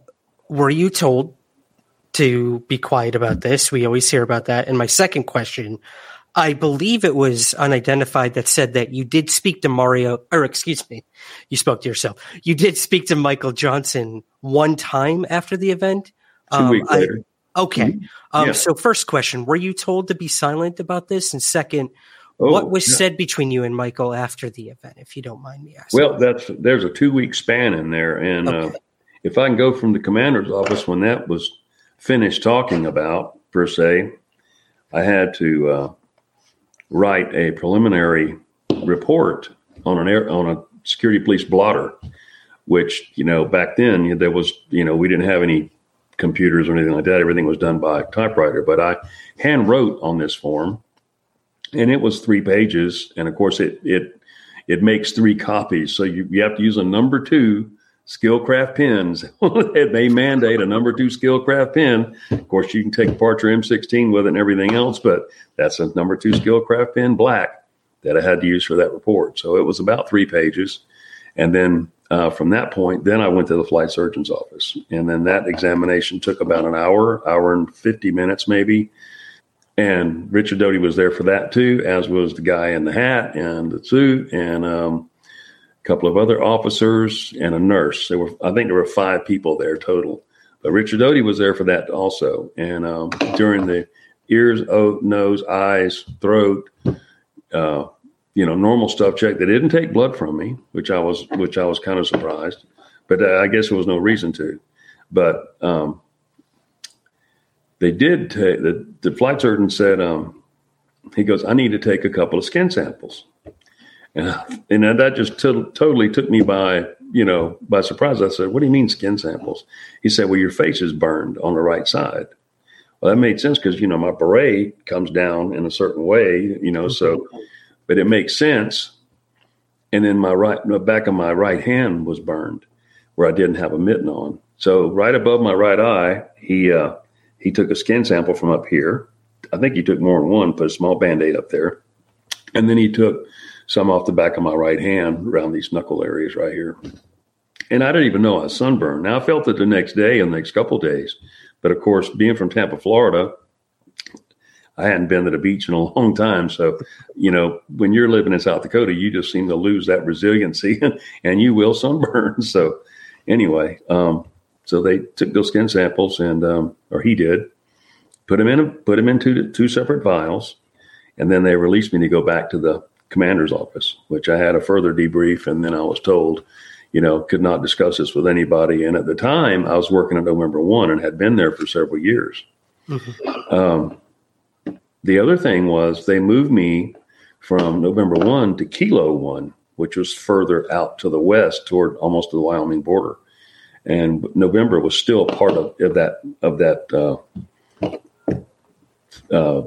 were you told to be quiet about this? We always hear about that. And my second question, I believe it was unidentified that said that you did speak to Mario, or excuse me, you spoke to yourself. You did speak to Michael Johnson one time after the event. Two um, weeks later. I, okay. Mm-hmm. Um, yeah. So, first question: Were you told to be silent about this? And second, oh, what was yeah. said between you and Michael after the event, if you don't mind me asking? Well, that's there's a two week span in there, and uh, okay. uh, if I can go from the commander's office when that was finished talking about per se, I had to uh, write a preliminary report on an air, on a security police blotter, which you know back then there was you know we didn't have any computers or anything like that. Everything was done by typewriter, but I hand wrote on this form, and it was three pages, and of course it it it makes three copies, so you, you have to use a number two Skillcraft pens. they mandate a number two Skillcraft pin. Of course, you can take apart your M16 with it and everything else, but that's a number two Skillcraft pin black that I had to use for that report. So it was about three pages. And then uh, from that point, then I went to the flight surgeon's office. And then that examination took about an hour, hour and 50 minutes maybe. And Richard Doty was there for that too, as was the guy in the hat and the suit. And um, couple of other officers, and a nurse. There were, I think, there were five people there total. But Richard Doty was there for that also. And um, during the ears, nose, eyes, throat, uh, you know, normal stuff check. They didn't take blood from me, which I was, which I was kind of surprised. But uh, I guess there was no reason to. But um, they did take the, the flight surgeon said, um, he goes, I need to take a couple of skin samples. And, and that just t- totally took me by, you know, by surprise. I said, what do you mean skin samples? He said, well, your face is burned on the right side. Well, that made sense because, you know, my beret comes down in a certain way, you know, so, but it makes sense. And then my right, back of my right hand was burned where I didn't have a mitten on. So right above my right eye, he, uh, he took a skin sample from up here. I think he took more than one, put a small band aid up there. And then he took some off the back of my right hand around these knuckle areas right here. And I didn't even know I sunburned. Now I felt it the next day and the next couple days. But of course, being from Tampa, Florida, I hadn't been to the beach in a long time. So, you know, when you're living in South Dakota, you just seem to lose that resiliency and you will sunburn. So, anyway, um, so they took those skin samples and, um, or he did, put them in, put them into two separate vials. And then they released me to go back to the commander's office, which I had a further debrief. And then I was told, you know, could not discuss this with anybody. And at the time, I was working at November 1 and had been there for several years. Mm-hmm. Um, the other thing was they moved me from November 1 to Kilo 1, which was further out to the west toward almost the Wyoming border. And November was still part of, of that of that uh, uh,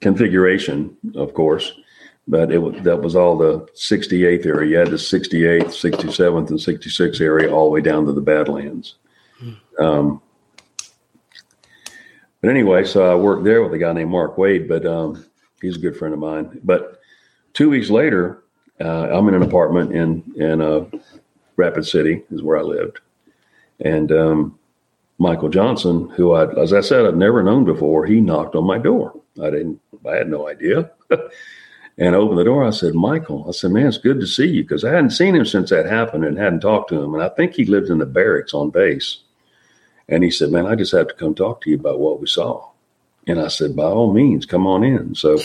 configuration, of course but it that was all the 68th area. You had the 68th, 67th, and 66th area all the way down to the Badlands. Um, but anyway, so I worked there with a guy named Mark Wade, but um, he's a good friend of mine. But two weeks later, uh, I'm in an apartment in in uh, Rapid City, is where I lived, and um, Michael Johnson, who I, as I said, I'd never known before, he knocked on my door. I didn't, I had no idea. and I opened the door. I said, Michael, I said, man, it's good to see you because I hadn't seen him since that happened and hadn't talked to him. And I think he lived in the barracks on base. And he said, man, I just have to come talk to you about what we saw. And I said, by all means, come on in. So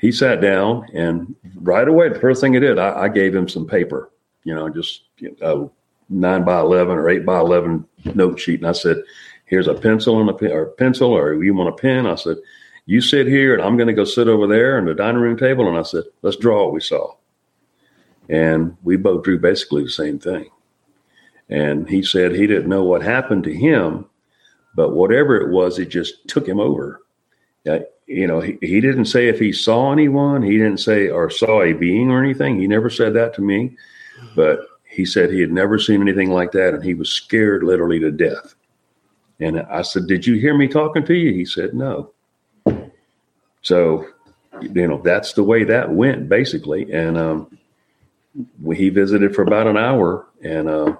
he sat down and right away, the first thing he did, I, I gave him some paper, you know, just a nine by 11 or eight by 11 note sheet. And I said, here's a pencil and a pen or a pencil, or you want a pen? I said, you sit here and I'm going to go sit over there in the dining room table. And I said, let's draw what we saw. And we both drew basically the same thing. And he said he didn't know what happened to him, but whatever it was, it just took him over. Uh, you know, he, he didn't say if he saw anyone, he didn't say or saw a being or anything. He never said that to me, but he said he had never seen anything like that and he was scared literally to death. And I said, Did you hear me talking to you? He said, No. So, you know, that's the way that went basically. And um, he visited for about an hour, and uh,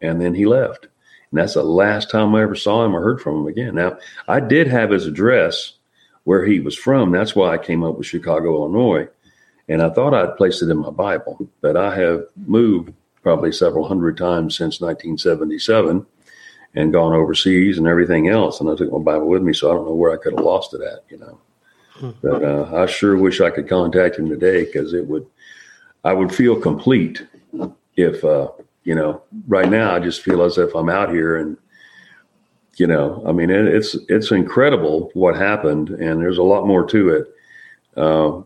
and then he left. And that's the last time I ever saw him or heard from him again. Now, I did have his address where he was from. That's why I came up with Chicago, Illinois. And I thought I'd placed it in my Bible, but I have moved probably several hundred times since 1977 and gone overseas and everything else. And I took my Bible with me, so I don't know where I could have lost it at, you know. But uh, I sure wish I could contact him today because it would, I would feel complete if, uh, you know, right now I just feel as if I'm out here and, you know, I mean, it, it's it's incredible what happened, and there's a lot more to it. Uh,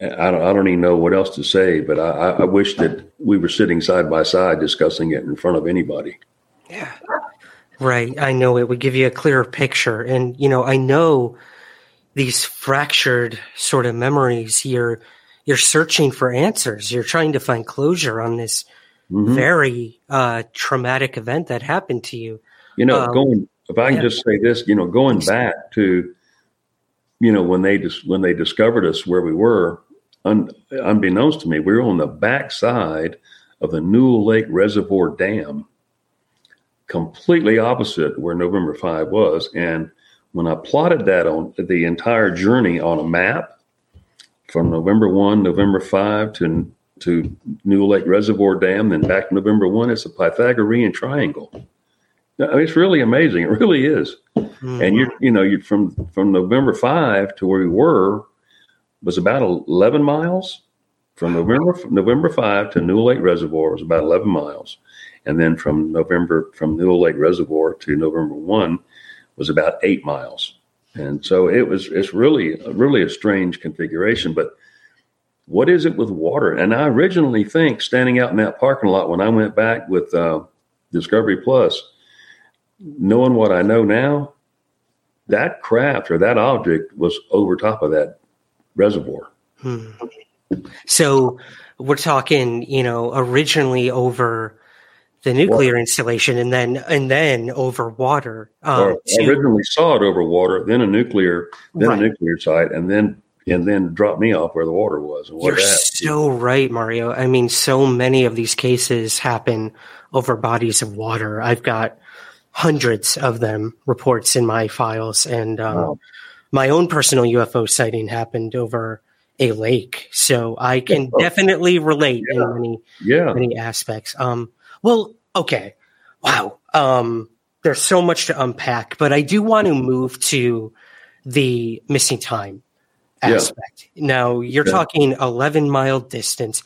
I don't, I don't even know what else to say, but I, I wish that we were sitting side by side discussing it in front of anybody. Yeah. Right. I know it would give you a clearer picture. And, you know, I know these fractured sort of memories, you're, you're searching for answers. You're trying to find closure on this mm-hmm. very uh, traumatic event that happened to you. You know, um, going, if I can yeah. just say this, you know, going back to, you know, when they just, when they discovered us where we were, un, unbeknownst to me, we were on the backside of the Newell Lake Reservoir Dam completely opposite where November 5 was. And when I plotted that on the entire journey on a map from November 1, November 5 to, to Newell Lake Reservoir Dam, then back to November 1, it's a Pythagorean triangle. I mean, it's really amazing. It really is. Mm-hmm. And you're, you know, you from from November 5 to where we were was about 11 miles. From November November 5 to Newell Lake Reservoir was about 11 miles and then from November from Newell Lake Reservoir to November one was about eight miles. And so it was it's really really a strange configuration. But what is it with water? And I originally think standing out in that parking lot when I went back with uh, Discovery Plus, knowing what I know now, that craft or that object was over top of that reservoir. Hmm. So we're talking, you know, originally over the nuclear installation and then and then over water. Um, to, originally saw it over water, then a nuclear, then right. a nuclear site, and then and then drop me off where the water was. And what You're so right, Mario. I mean, so many of these cases happen over bodies of water. I've got hundreds of them reports in my files, and um, Wow. my own personal UFO sighting happened over a lake. So I can Oh. definitely relate Yeah. in many yeah, many aspects. Um, well, okay, wow. Um, there's so much to unpack, but I do want to move to the missing time Yeah. aspect. Now, you're Yeah. talking 11 mile distance,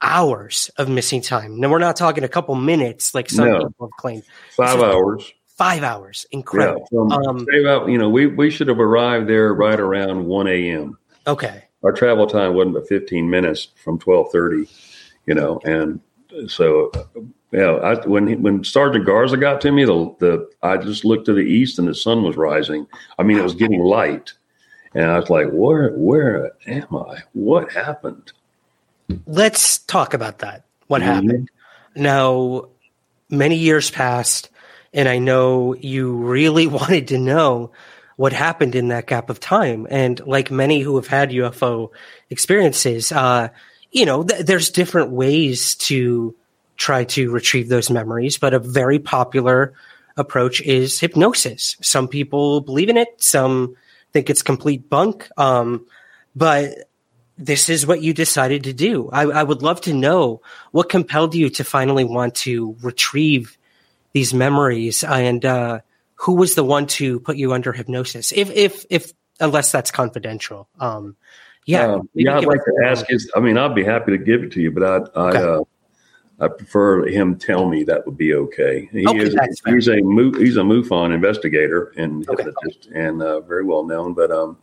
hours of missing time. Now, we're not talking a couple minutes like some No. people have claimed. five So- hours. Five hours, incredible. Yeah, from, Um, about, you know, we, we should have arrived there right around 1 a.m. okay, Our travel time wasn't but 15 minutes from 1230, you know, and so, yeah, I, when, he- when Sergeant Garza got to me, the, the, I just looked to the east and the sun was rising. I mean, it was getting light and I was like, where, where am I? What happened? let's talk about that. What Mhm. happened? Now, many years passed, and I know you really wanted to know what happened in that gap of time. And like many who have had UFO experiences, uh, you know, th- there's different ways to try to retrieve those memories, but a very popular approach is hypnosis. Some people believe in it, some think it's complete bunk. Um, but this is what you decided to do. I, I would love to know what compelled you to finally want to retrieve these memories, and uh, who was the one to put you under hypnosis, if if if unless that's confidential. Um, yeah, Um, yeah, I'd like to ask his. I mean, I'd be happy to give it to you, but I, I, Okay. uh, I prefer him tell me that would be okay. He Okay, is, he's a he's a MUFON investigator and Okay. hypnotist, and uh, very well known. But um,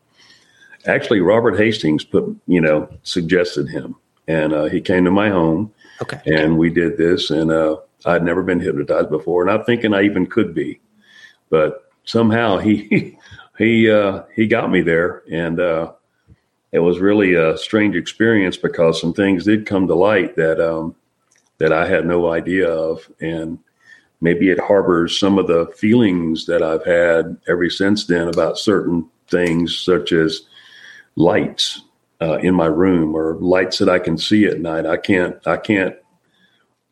actually, Robert Hastings put you know suggested him, and uh, he came to my home, Okay, and we did this, and uh, I'd never been hypnotized before, not thinking I even could be, but somehow he he uh, he got me there, and uh, it was really a strange experience because some things did come to light that um, that I had no idea of, and maybe it harbors some of the feelings that I've had ever since then about certain things, such as lights uh, in my room or lights that I can see at night. I can't, I can't,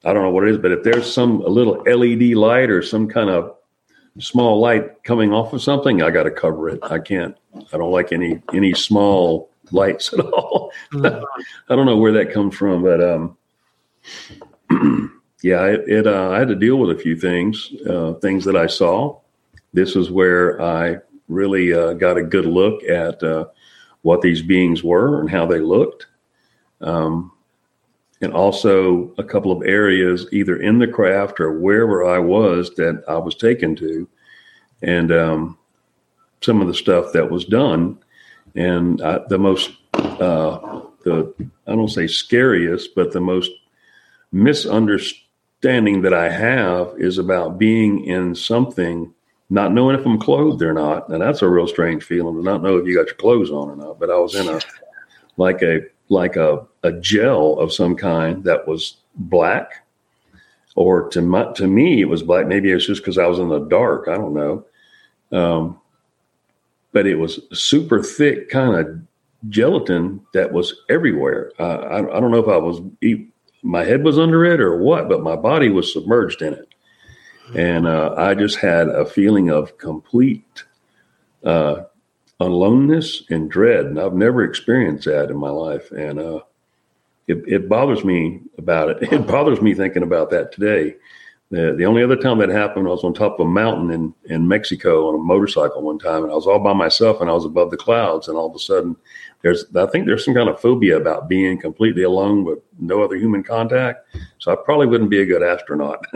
I don't know what it is, but if there's some a little LED light or some kind of small light coming off of something, I got to cover it. I can't. I don't like any any small lights at all. Mm. I don't know where that comes from, but um, yeah, it, it uh, I had to deal with a few things, uh, things that I saw. This is where I really uh, got a good look at uh, what these beings were and how they looked. Um, and also a couple of areas either in the craft or wherever I was that I was taken to, and um, some of the stuff that was done. And uh, the most, uh, the I don't say scariest, but the most misunderstanding that I have is about being in something, not knowing if I'm clothed or not. And that's a real strange feeling to not know if you got your clothes on or not. But I was in a like a like a, a gel of some kind that was black. Or to my, to me, it was black. Maybe it's just because I was in the dark. I don't know. Um, but it was super thick, kind of gelatin that was everywhere. Uh, I, I don't know if I was my head was under it or what, but my body was submerged in it, and uh, I just had a feeling of complete uh, aloneness and dread, and I've never experienced that in my life, and uh, it, it bothers me about it. It bothers me thinking about that today. The, the only other time that happened, I was on top of a mountain in, in Mexico on a motorcycle one time, and I was all by myself, and I was above the clouds, and all of a sudden, there's I think there's some kind of phobia about being completely alone with no other human contact. So I probably wouldn't be a good astronaut.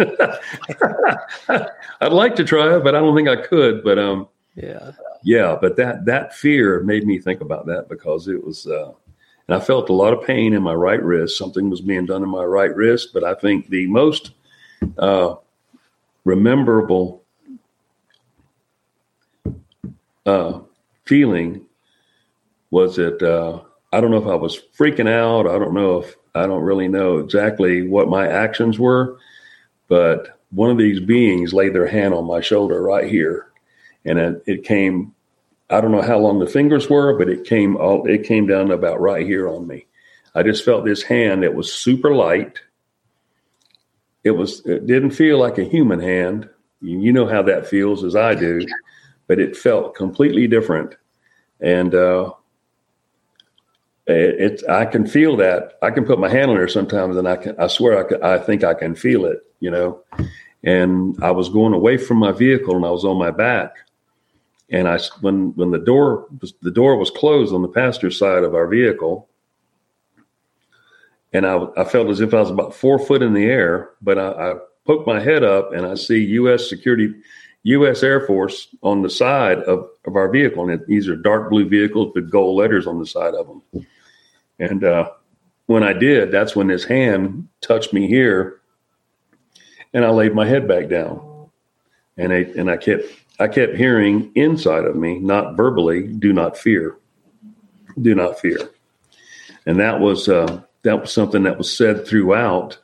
I'd like to try but I don't think I could. But um, yeah, yeah, but that that fear made me think about that because it was, uh, and I felt a lot of pain in my right wrist. Something was being done in my right wrist, but I think the most uh, rememberable uh, feeling was that uh, I don't know if I was freaking out. I don't know if I don't really know exactly what my actions were, but one of these beings laid their hand on my shoulder right here, and it, it came. I don't know how long the fingers were, but it came all it came down about right here on me. I just felt this hand that was super light. It was it didn't feel like a human hand. You know how that feels as I do, but it felt completely different. And uh, it, it, I can feel that. I can put my hand on there sometimes, and I can. I swear, I, can, I think I can feel it. You know. And I was going away from my vehicle, and I was on my back. And I, when when the door was, the door was closed on the passenger side of our vehicle, and I, I felt as if I was about four foot in the air. But I, I poked my head up, and I see U.S. security, U.S. Air Force on the side of, of our vehicle, and these are dark blue vehicles with gold letters on the side of them. And uh, when I did, that's when his hand touched me here, and I laid my head back down, and I and I kept I kept hearing inside of me, not verbally, "Do not fear, do not fear," and that was uh, that was something that was said throughout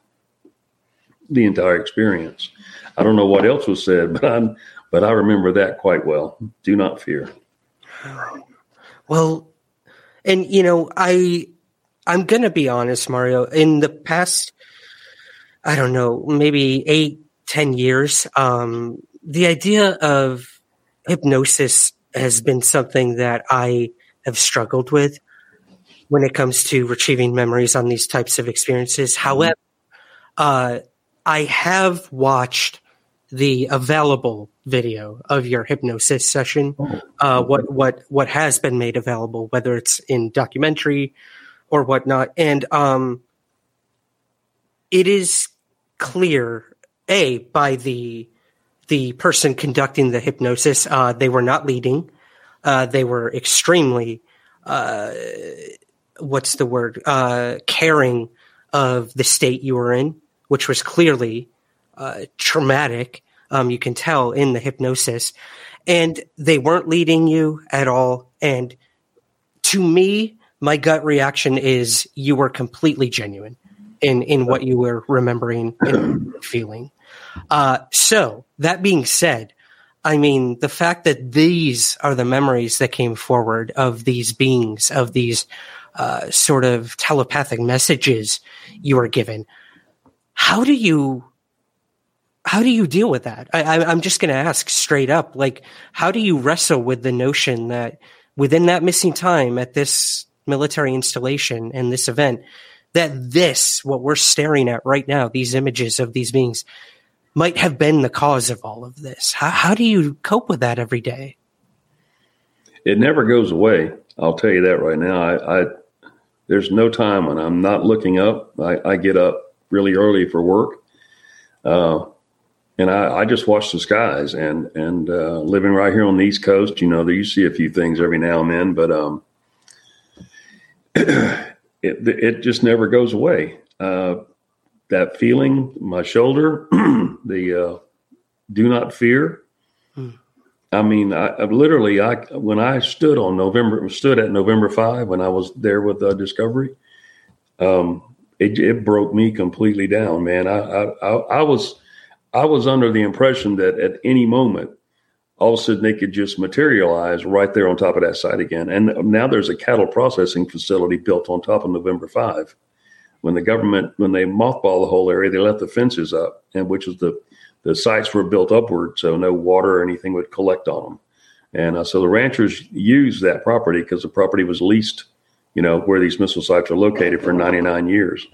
the entire experience. I don't know what else was said, but I'm but I remember that quite well. Do not fear. Well, and you know, I I'm going to be honest, Mario. In the past, I don't know, maybe eight, ten years, um, the idea of hypnosis has been something that I have struggled with when it comes to retrieving memories on these types of experiences. Mm-hmm. However, uh, I have watched the available video of your hypnosis session. Oh. Uh, what what what has been made available, whether it's in documentary or whatnot. And um, it is clear, a by the the person conducting the hypnosis, uh, they were not leading. Uh, they were extremely, uh, what's the word, uh, caring of the state you were in, which was clearly uh, traumatic. Um, you can tell in the hypnosis, and they weren't leading you at all. And to me, my gut reaction is you were completely genuine in in what you were remembering and feeling. Uh, so that being said, I mean the fact that these are the memories that came forward of these beings, of these uh, sort of telepathic messages you were given. How do you how do you deal with that? I, I'm just going to ask straight up, like, how do you wrestle with the notion that within that missing time at this military installation and this event that this, what we're staring at right now, these images of these beings, might have been the cause of all of this. How, how do you cope with that every day? It never goes away. I'll tell you that right now. I, I there's no time when I'm not looking up. I, I get up really early for work, uh, and I, I, just watch the skies. And and uh, living right here on the East Coast, you know, you see a few things every now and then, but um, it it just never goes away. Uh, that feeling, my shoulder, the uh, do not fear. Hmm. I mean, I, I, literally, I when I stood on November, stood at November five when I was there with uh, Discovery, um, it, it broke me completely down, man. I, I I was I was under the impression that at any moment all of a sudden they could just materialize right there on top of that site again. And now there's a cattle processing facility built on top of November 5. When the government, when they mothball the whole area, they left the fences up, and which was the the sites were built upward, so no water or anything would collect on them. And uh, so the ranchers used that property because the property was leased, you know, where these missile sites are located for 99 years.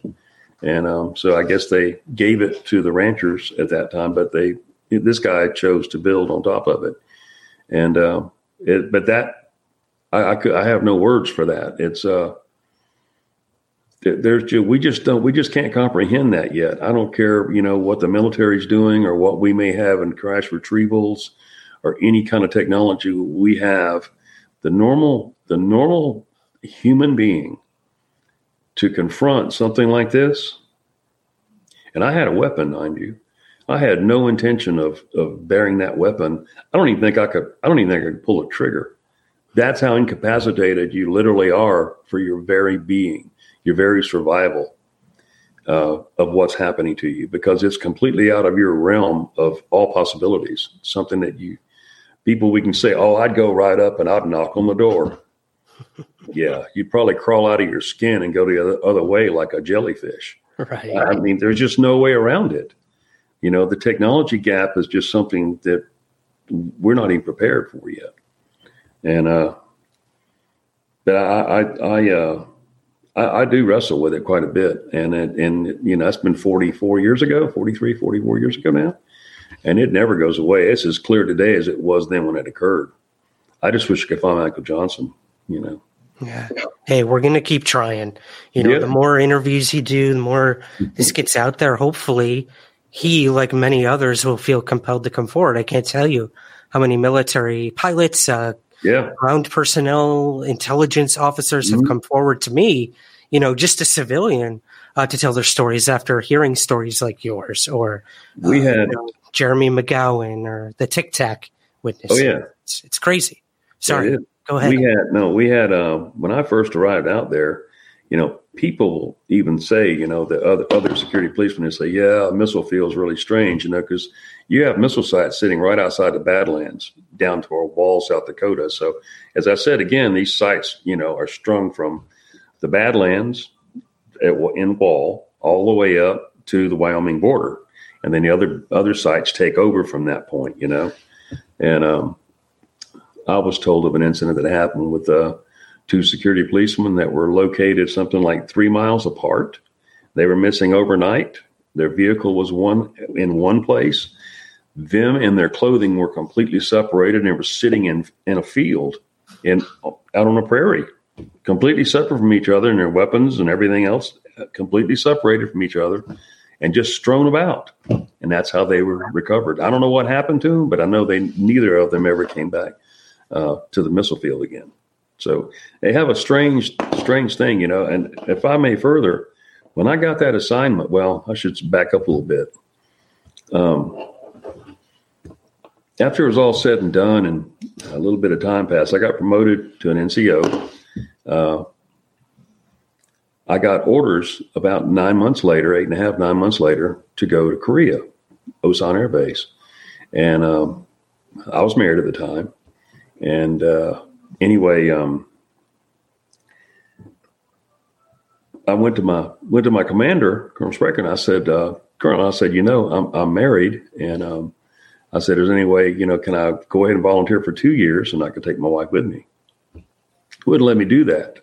And um, so I guess they gave it to the ranchers at that time, but they this guy chose to build on top of it. And, uh, it, but that, I, I, could, I have no words for that. It's, uh, there's we just don't, we just can't comprehend that yet. I don't care, you know, what the military's doing or what we may have in crash retrievals or any kind of technology we have. The normal, the normal human being to confront something like this, and I had a weapon, mind you. I had no intention of of bearing that weapon. I don't even think I could. I don't even think I could pull a trigger. That's how incapacitated you literally are for your very being, your very survival uh, of what's happening to you, because it's completely out of your realm of all possibilities. Something that you people we can say, "Oh, I'd go right up and I'd knock on the door." Yeah, you'd probably crawl out of your skin and go the other, other way like a jellyfish. Right. I mean, there's just no way around it. You know, the technology gap is just something that we're not even prepared for yet. And uh, but I I I, uh, I, I do wrestle with it quite a bit, and it, and you know that's been 44 years ago, 43, 44 years ago now, and it never goes away. It's as clear today as it was then when it occurred. I just wish I could find Michael Johnson. You know. Yeah. Hey, we're gonna keep trying. You know, Yeah. the more interviews you do, the more this gets out there. Hopefully, he, like many others, will feel compelled to come forward. I can't tell you how many military pilots, uh, Yeah. ground personnel, intelligence officers have come forward to me. You know, just a civilian uh, to tell their stories after hearing stories like yours, or We uh, had you know, Jeremy McGowan or the Tic Tac witness. Oh, yeah. it's, it's crazy. Sorry, is. Go ahead. We had no, we had uh, when I first arrived out there. You know, people even say, you know, the other other security policemen they say, yeah, a missile field is really strange, you know, because you have missile sites sitting right outside the Badlands, down to our wall, South Dakota. So, as I said again, these sites, you know, are strung from the Badlands at, in Wall all the way up to the Wyoming border, and then the other other sites take over from that point, you know, and um, I was told of an incident that happened with uh, two security policemen that were located something like three miles apart. They were missing overnight. Their vehicle was one in one place. Them and their clothing were completely separated, and they were sitting in in a field, in out on a prairie, completely separate from each other, and their weapons and everything else completely separated from each other, and just strewn about. And that's how they were recovered. I don't know what happened to them, but I know they neither of them ever came back uh, to the missile field again. So they have a strange, strange thing, you know. And if I may further, when I got that assignment, well, I should back up a little bit. Um, after it was all said and done, and a little bit of time passed, I got promoted to an NCO. Uh, I got orders about nine months later, eight and a half, nine months later, to go to Korea, Osan Air Base, and um, I was married at the time. And uh, anyway, um, I went to my went to my commander, Colonel Sprecher, and I said, uh, Colonel, I said, you know, I'm I'm married, and um, I said, is there any way, you know, can I go ahead and volunteer for two years, and I could take my wife with me? Wouldn't let me do that,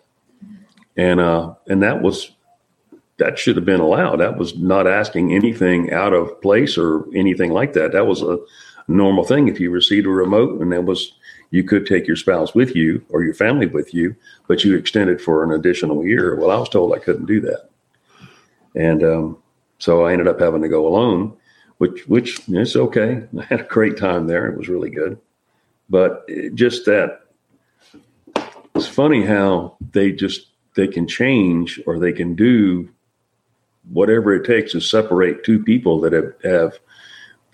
and uh, and that was that should have been allowed. That was not asking anything out of place or anything like that. That was a normal thing. If you received a remote and that was you could take your spouse with you or your family with you, but you extended for an additional year. Well, I was told I couldn't do that, and um, so I ended up having to go alone, which which it's okay. I had a great time there. It was really good, but it, just that it's funny how they just they can change or they can do whatever it takes to separate two people that have, have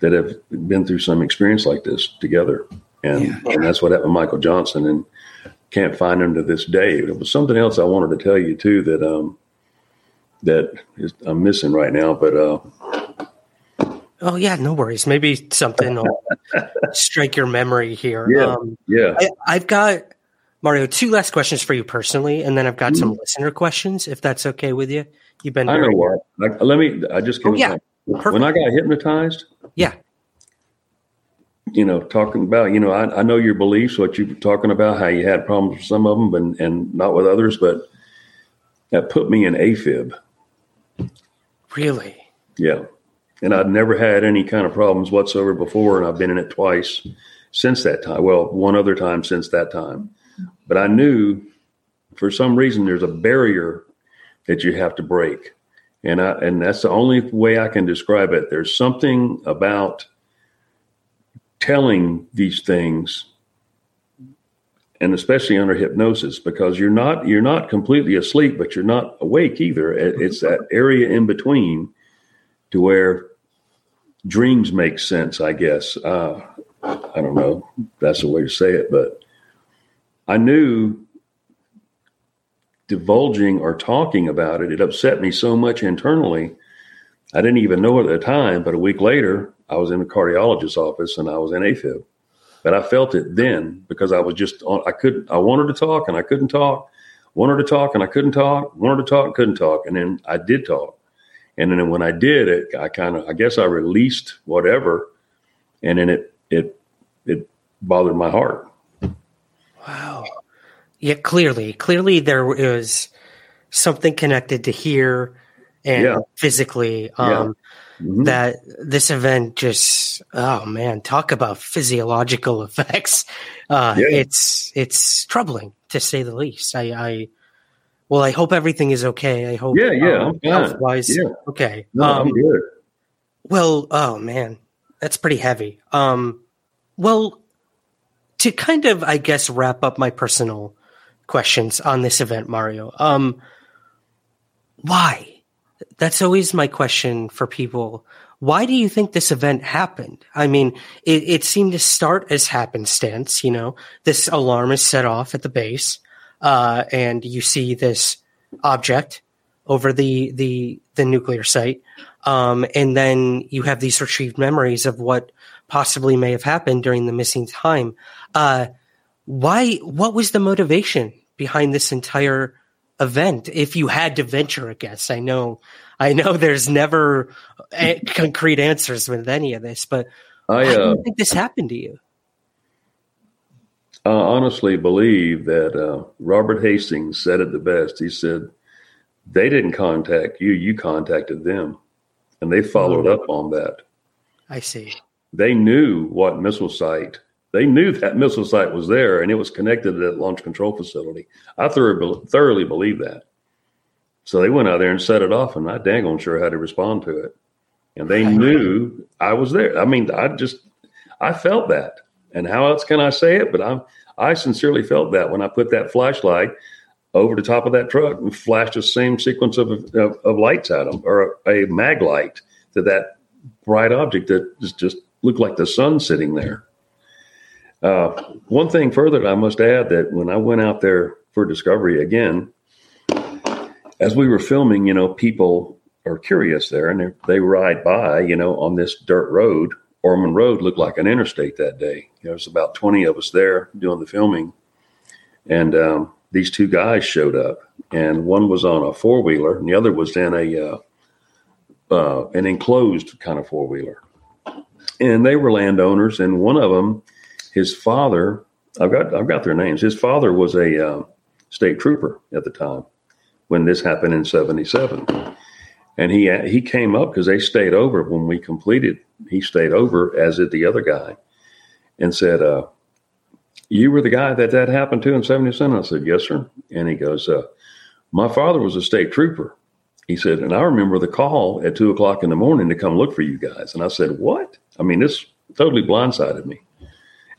that have been through some experience like this together. And, and that's what happened with Michael Johnson and can't find him to this day. There was something else I wanted to tell you too that um that is, I'm missing right now, but uh Oh yeah, no worries. Maybe something will strike your memory here. Yeah. Um, yeah. I, I've got Mario two last questions for you personally, and then I've got Mm-hmm. some listener questions, if that's okay with you. You've been I know what. Let me I just Oh, came yeah. Perfect. when I got hypnotized, yeah. you know, talking about, you know, I, I know your beliefs, what you were talking about, how you had problems with some of them and, and not with others, but that put me in AFib. Really? Yeah. And I'd never had any kind of problems whatsoever before, and I've been in it twice since that time. Well, one other time since that time. But I knew for some reason there's a barrier that you have to break. And I and that's the only way I can describe it. There's something about telling these things and especially under hypnosis because you're not you're not completely asleep but you're not awake either it's that area in between to where dreams make sense i guess uh, i don't know that's the way to say it but i knew divulging or talking about it it upset me so much internally i didn't even know at the time but a week later i was in a cardiologist's office and i was in afib but I felt it then because I was just on. I couldn't. I wanted to talk and I couldn't talk. Wanted to talk and I couldn't talk. Wanted to talk, couldn't talk, and then I did talk. And then when I did it, I kind of, I guess I released whatever, and then it it it bothered my heart. Wow. Yeah, clearly, clearly there is something connected to here and Yeah. physically. Um, Mhm. That this event just, oh man, talk about physiological effects. Uh, Yeah. It's it's troubling to say the least. I, I well, I hope everything is okay. I hope, Yeah, yeah, I'm health wise, Yeah. okay. No, I'm Um, good. well, oh man, that's pretty heavy. Um, well, to kind of, I guess, wrap up my personal questions on this event, Mario. Um, why? That's always my question for people. Why do you think this event happened? I mean, it, it seemed to start as happenstance. You know, this alarm is set off at the base, uh, and you see this object over the the the nuclear site, um, and then you have these retrieved memories of what possibly may have happened during the missing time. Uh, why? What was the motivation behind this entire event? If you had to venture a guess, I know, I know, there's never a- concrete answers with any of this, but I why do uh, you think this happened to you? I honestly believe that uh, Robert Hastings said it the best. He said, "They didn't contact you; you contacted them, and they followed up on that. I see. They knew what missile site. They knew that missile site was there, and it was connected to that launch control facility. I thoroughly, thoroughly believe that. So they went out there and set it off, and I dang on sure had to respond to it. And they knew I was there. I mean, I just, I felt that. And how else can I say it? But I'm, I sincerely felt that when I put that flashlight over the top of that truck and flashed the same sequence of, of, of lights at them, or a, a mag light to that bright object that just, just looked like the sun sitting there. Uh, one thing further, I must add that when I went out there for Discovery again, as we were filming, you know, people are curious there and they, ride by, you know, on this dirt road. Ormond Road looked like an interstate that day. There was about 20 of us there doing the filming. And um, these two guys showed up, and one was on a four wheeler, and the other was in a uh, uh, an enclosed kind of four wheeler. And they were landowners, and one of them, his father, I've got I've got their names. His father was a uh, state trooper at the time when this happened in '77, and he he came up because they stayed over when we completed. He stayed over, as did the other guy, and said, uh, "You were the guy that that happened to in '77." I said, "Yes, sir." And he goes, uh, "My father was a state trooper." He said, "And I remember the call at two o'clock in the morning to come look for you guys." And I said, "What?" I mean, this totally blindsided me.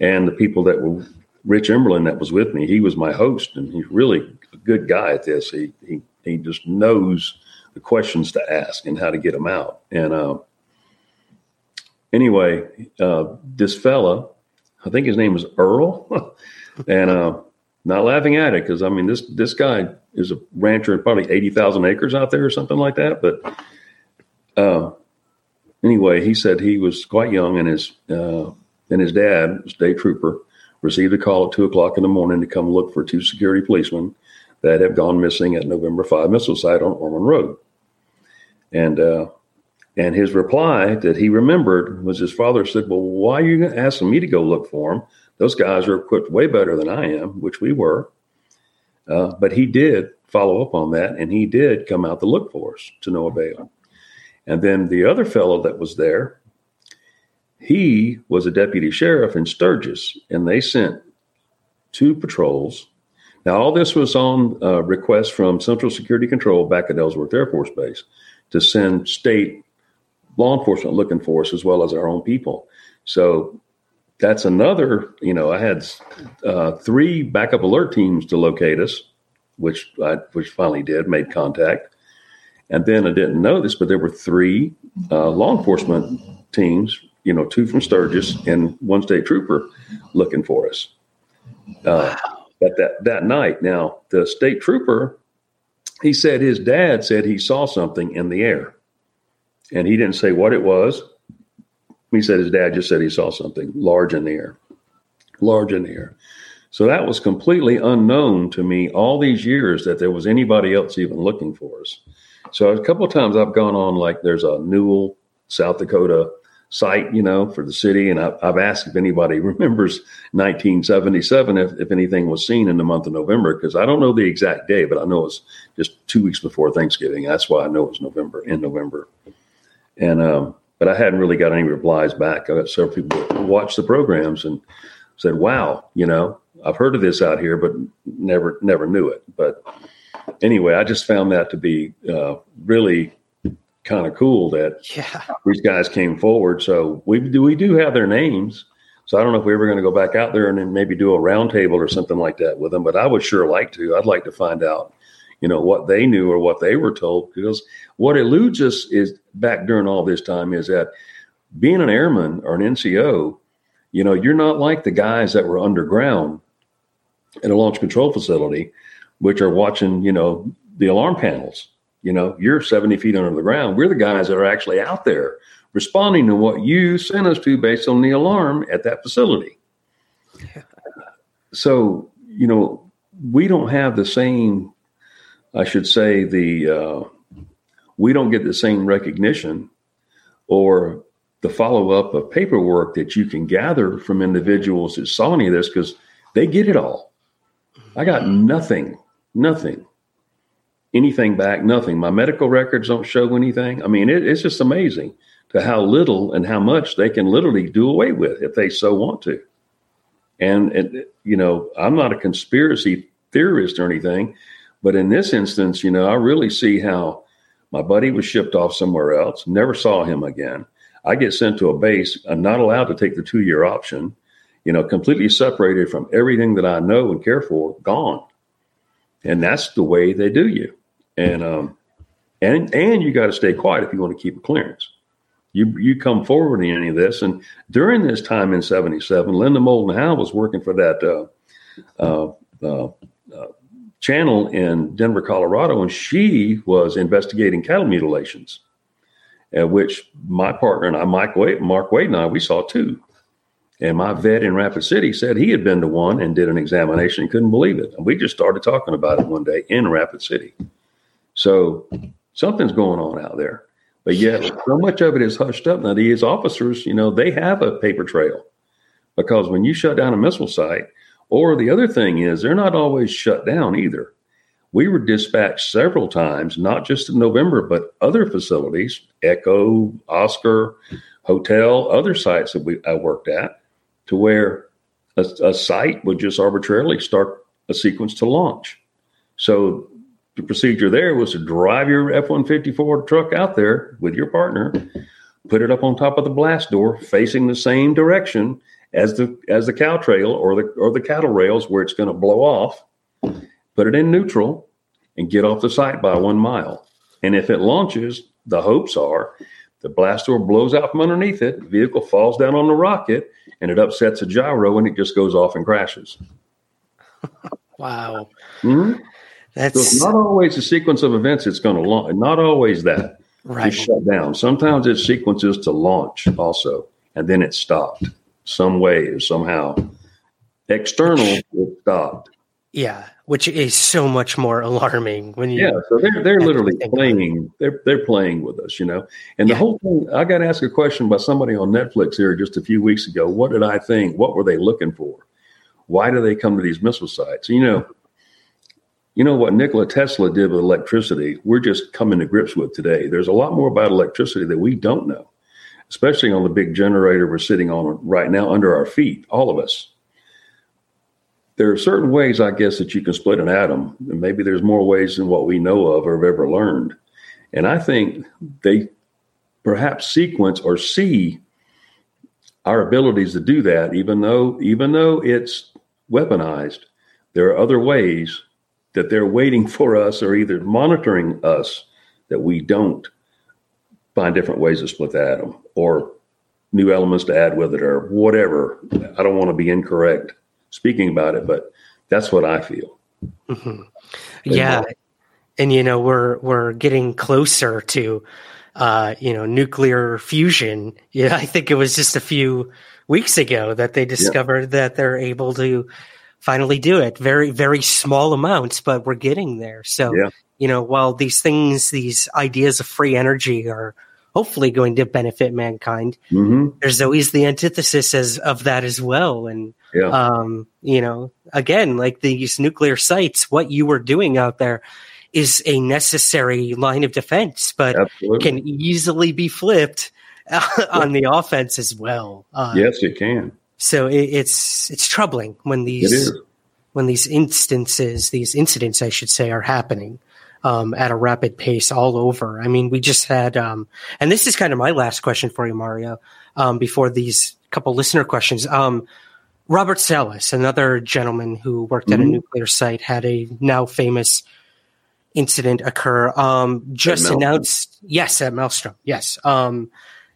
And the people that were Rich Emberlin that was with me, he was my host, and he's really a good guy at this. He he he just knows the questions to ask and how to get them out. And uh, anyway, uh, this fella, I think his name was Earl, and uh, not laughing at it because I mean this this guy is a rancher of probably eighty thousand acres out there or something like that. But uh, anyway, he said he was quite young, and his uh, and his dad, state trooper, received a call at two o'clock in the morning to come look for two security policemen that have gone missing at November Five missile site on Ormond Road. And uh, and his reply that he remembered was his father said, "Well, why are you asking me to go look for them? Those guys are equipped way better than I am, which we were." Uh, but he did follow up on that, and he did come out to look for us to no avail. And then the other fellow that was there, he was a deputy sheriff in Sturgis, and they sent two patrols. Now, all this was on uh, request from Central Security Control back at Ellsworth Air Force Base to send state law enforcement looking for us as well as our own people. So that's another, you know, I had uh, three backup alert teams to locate us, which I which finally did, made contact. And then I didn't know this, but there were three uh, law enforcement teams, you know, two from Sturgis and one state trooper looking for us. Uh, but that, that night, now the state trooper, he said his dad said he saw something in the air. And he didn't say what it was. He said his dad just said he saw something large in the air. large in the air. So that was completely unknown to me all these years that there was anybody else even looking for us. So a couple of times I've gone on like there's a Newell, South Dakota site, you know, for the city, and I've, I've asked if anybody remembers 1977 if, if anything was seen in the month of November because I don't know the exact day, but I know it's just two weeks before Thanksgiving. That's why I know it was November in November, and um, but I hadn't really got any replies back. I got several people who watched the programs and said, "Wow, you know, I've heard of this out here, but never never knew it." But anyway, I just found that to be uh, really kind of cool that Yeah. these guys came forward. So we do we do have their names. So I don't know if we're ever going to go back out there and then maybe do a roundtable or something like that with them. But I would sure like to. I'd like to find out, you know, what they knew or what they were told. Because what eludes us is back during all this time is that being an airman or an NCO, you know, you're not like the guys that were underground in a launch control facility, which are watching, you know, the alarm panels. You know, you're 70 feet under the ground. We're the guys that are actually out there responding to what you sent us to based on the alarm at that facility. So, you know, we don't have the same, I should say, the, uh, we don't get the same recognition or the follow up of paperwork that you can gather from individuals that saw any of this because they get it all. I got nothing, nothing, anything back, nothing. My medical records don't show anything. I mean, it, it's just amazing to how little and how much they can literally do away with if they so want to. And, and you know, I'm not a conspiracy theorist or anything, but in this instance, you know, I really see how my buddy was shipped off somewhere else, never saw him again. I get sent to a base. I'm not allowed to take the two year option, you know, completely separated from everything that I know and care for, gone. And that's the way they do you. And, um, and, and you got to stay quiet if you want to keep a clearance. You, you come forward in any of this. And during this time in 77, Linda Moulton Howe was working for that, uh, uh, uh, uh, channel in Denver, Colorado, and she was investigating cattle mutilations, uh, which my partner and I, Mike Wade, Mark Wade and I, we saw too. And my vet in Rapid City said he had been to one and did an examination and couldn't believe it. And we just started talking about it one day in Rapid City. So something's going on out there. But yet, so much of it is hushed up. Now, these officers, you know, they have a paper trail because when you shut down a missile site, or the other thing is, they're not always shut down either. We were dispatched several times, not just in November, but other facilities, Echo, Oscar, Hotel, other sites that we I worked at, to where a, a site would just arbitrarily start a sequence to launch. So the procedure there was to drive your F 154 truck out there with your partner, put it up on top of the blast door facing the same direction as the as the cow trail or the or the cattle rails where it's going to blow off, put it in neutral and get off the site by one mile. And if it launches, the hopes are the blast door blows out from underneath it, vehicle falls down on the rocket, and it upsets a gyro and it just goes off and crashes. Wow. Mhm. That's So it's not always a sequence of events it's going to launch. Not always that. right. shut down. Sometimes it's sequences to launch also, and then it stopped some way or somehow. External, it stopped. Yeah, which is so much more alarming when you. Yeah, so they're they're literally playing. They're they're playing with us, you know. And the Yeah. whole thing. I got asked a question by somebody on Netflix here just a few weeks ago. What did I think? What were they looking for? Why do they come to these missile sites? You know, you know what Nikola Tesla did with electricity. We're just coming to grips with today. There's a lot more about electricity that we don't know, especially on the big generator we're sitting on right now under our feet. All of us there are certain ways, I guess, that you can split an atom. And maybe there's more ways than what we know of or have ever learned. And I think they perhaps sequence or see our abilities to do that, even though even though it's weaponized, there are other ways that they're waiting for us or either monitoring us that we don't find different ways to split the atom or new elements to add with it or whatever. I don't want to be incorrect speaking about it, but that's what I feel. Mhm. Yeah, and you know we're we're getting closer to uh, you know, nuclear fusion. Yeah, I think it was just a few weeks ago that they discovered yeah. that they're able to finally do it. Very, very small amounts, but we're getting there. So, yeah. you know, while these things, these ideas of free energy are hopefully going to benefit mankind, mm-hmm. there's always the antithesis as, of that as well. And, yeah. um, you know, again, like these nuclear sites, what you were doing out there is a necessary line of defense, but Absolutely. can easily be flipped on the offense as well. Uh, yes, it can. So it, it's it's troubling when these when these instances, these incidents, I should say, are happening um, at a rapid pace all over. I mean, we just had, um, and this is kind of my last question for you, Mario, um, before these couple listener questions. Um, Robert Salas, another gentleman who worked mm-hmm. at a mm-hmm. nuclear site, had a now famous incident occur. Um, just announced, yes, at Malmstrom, yes, um,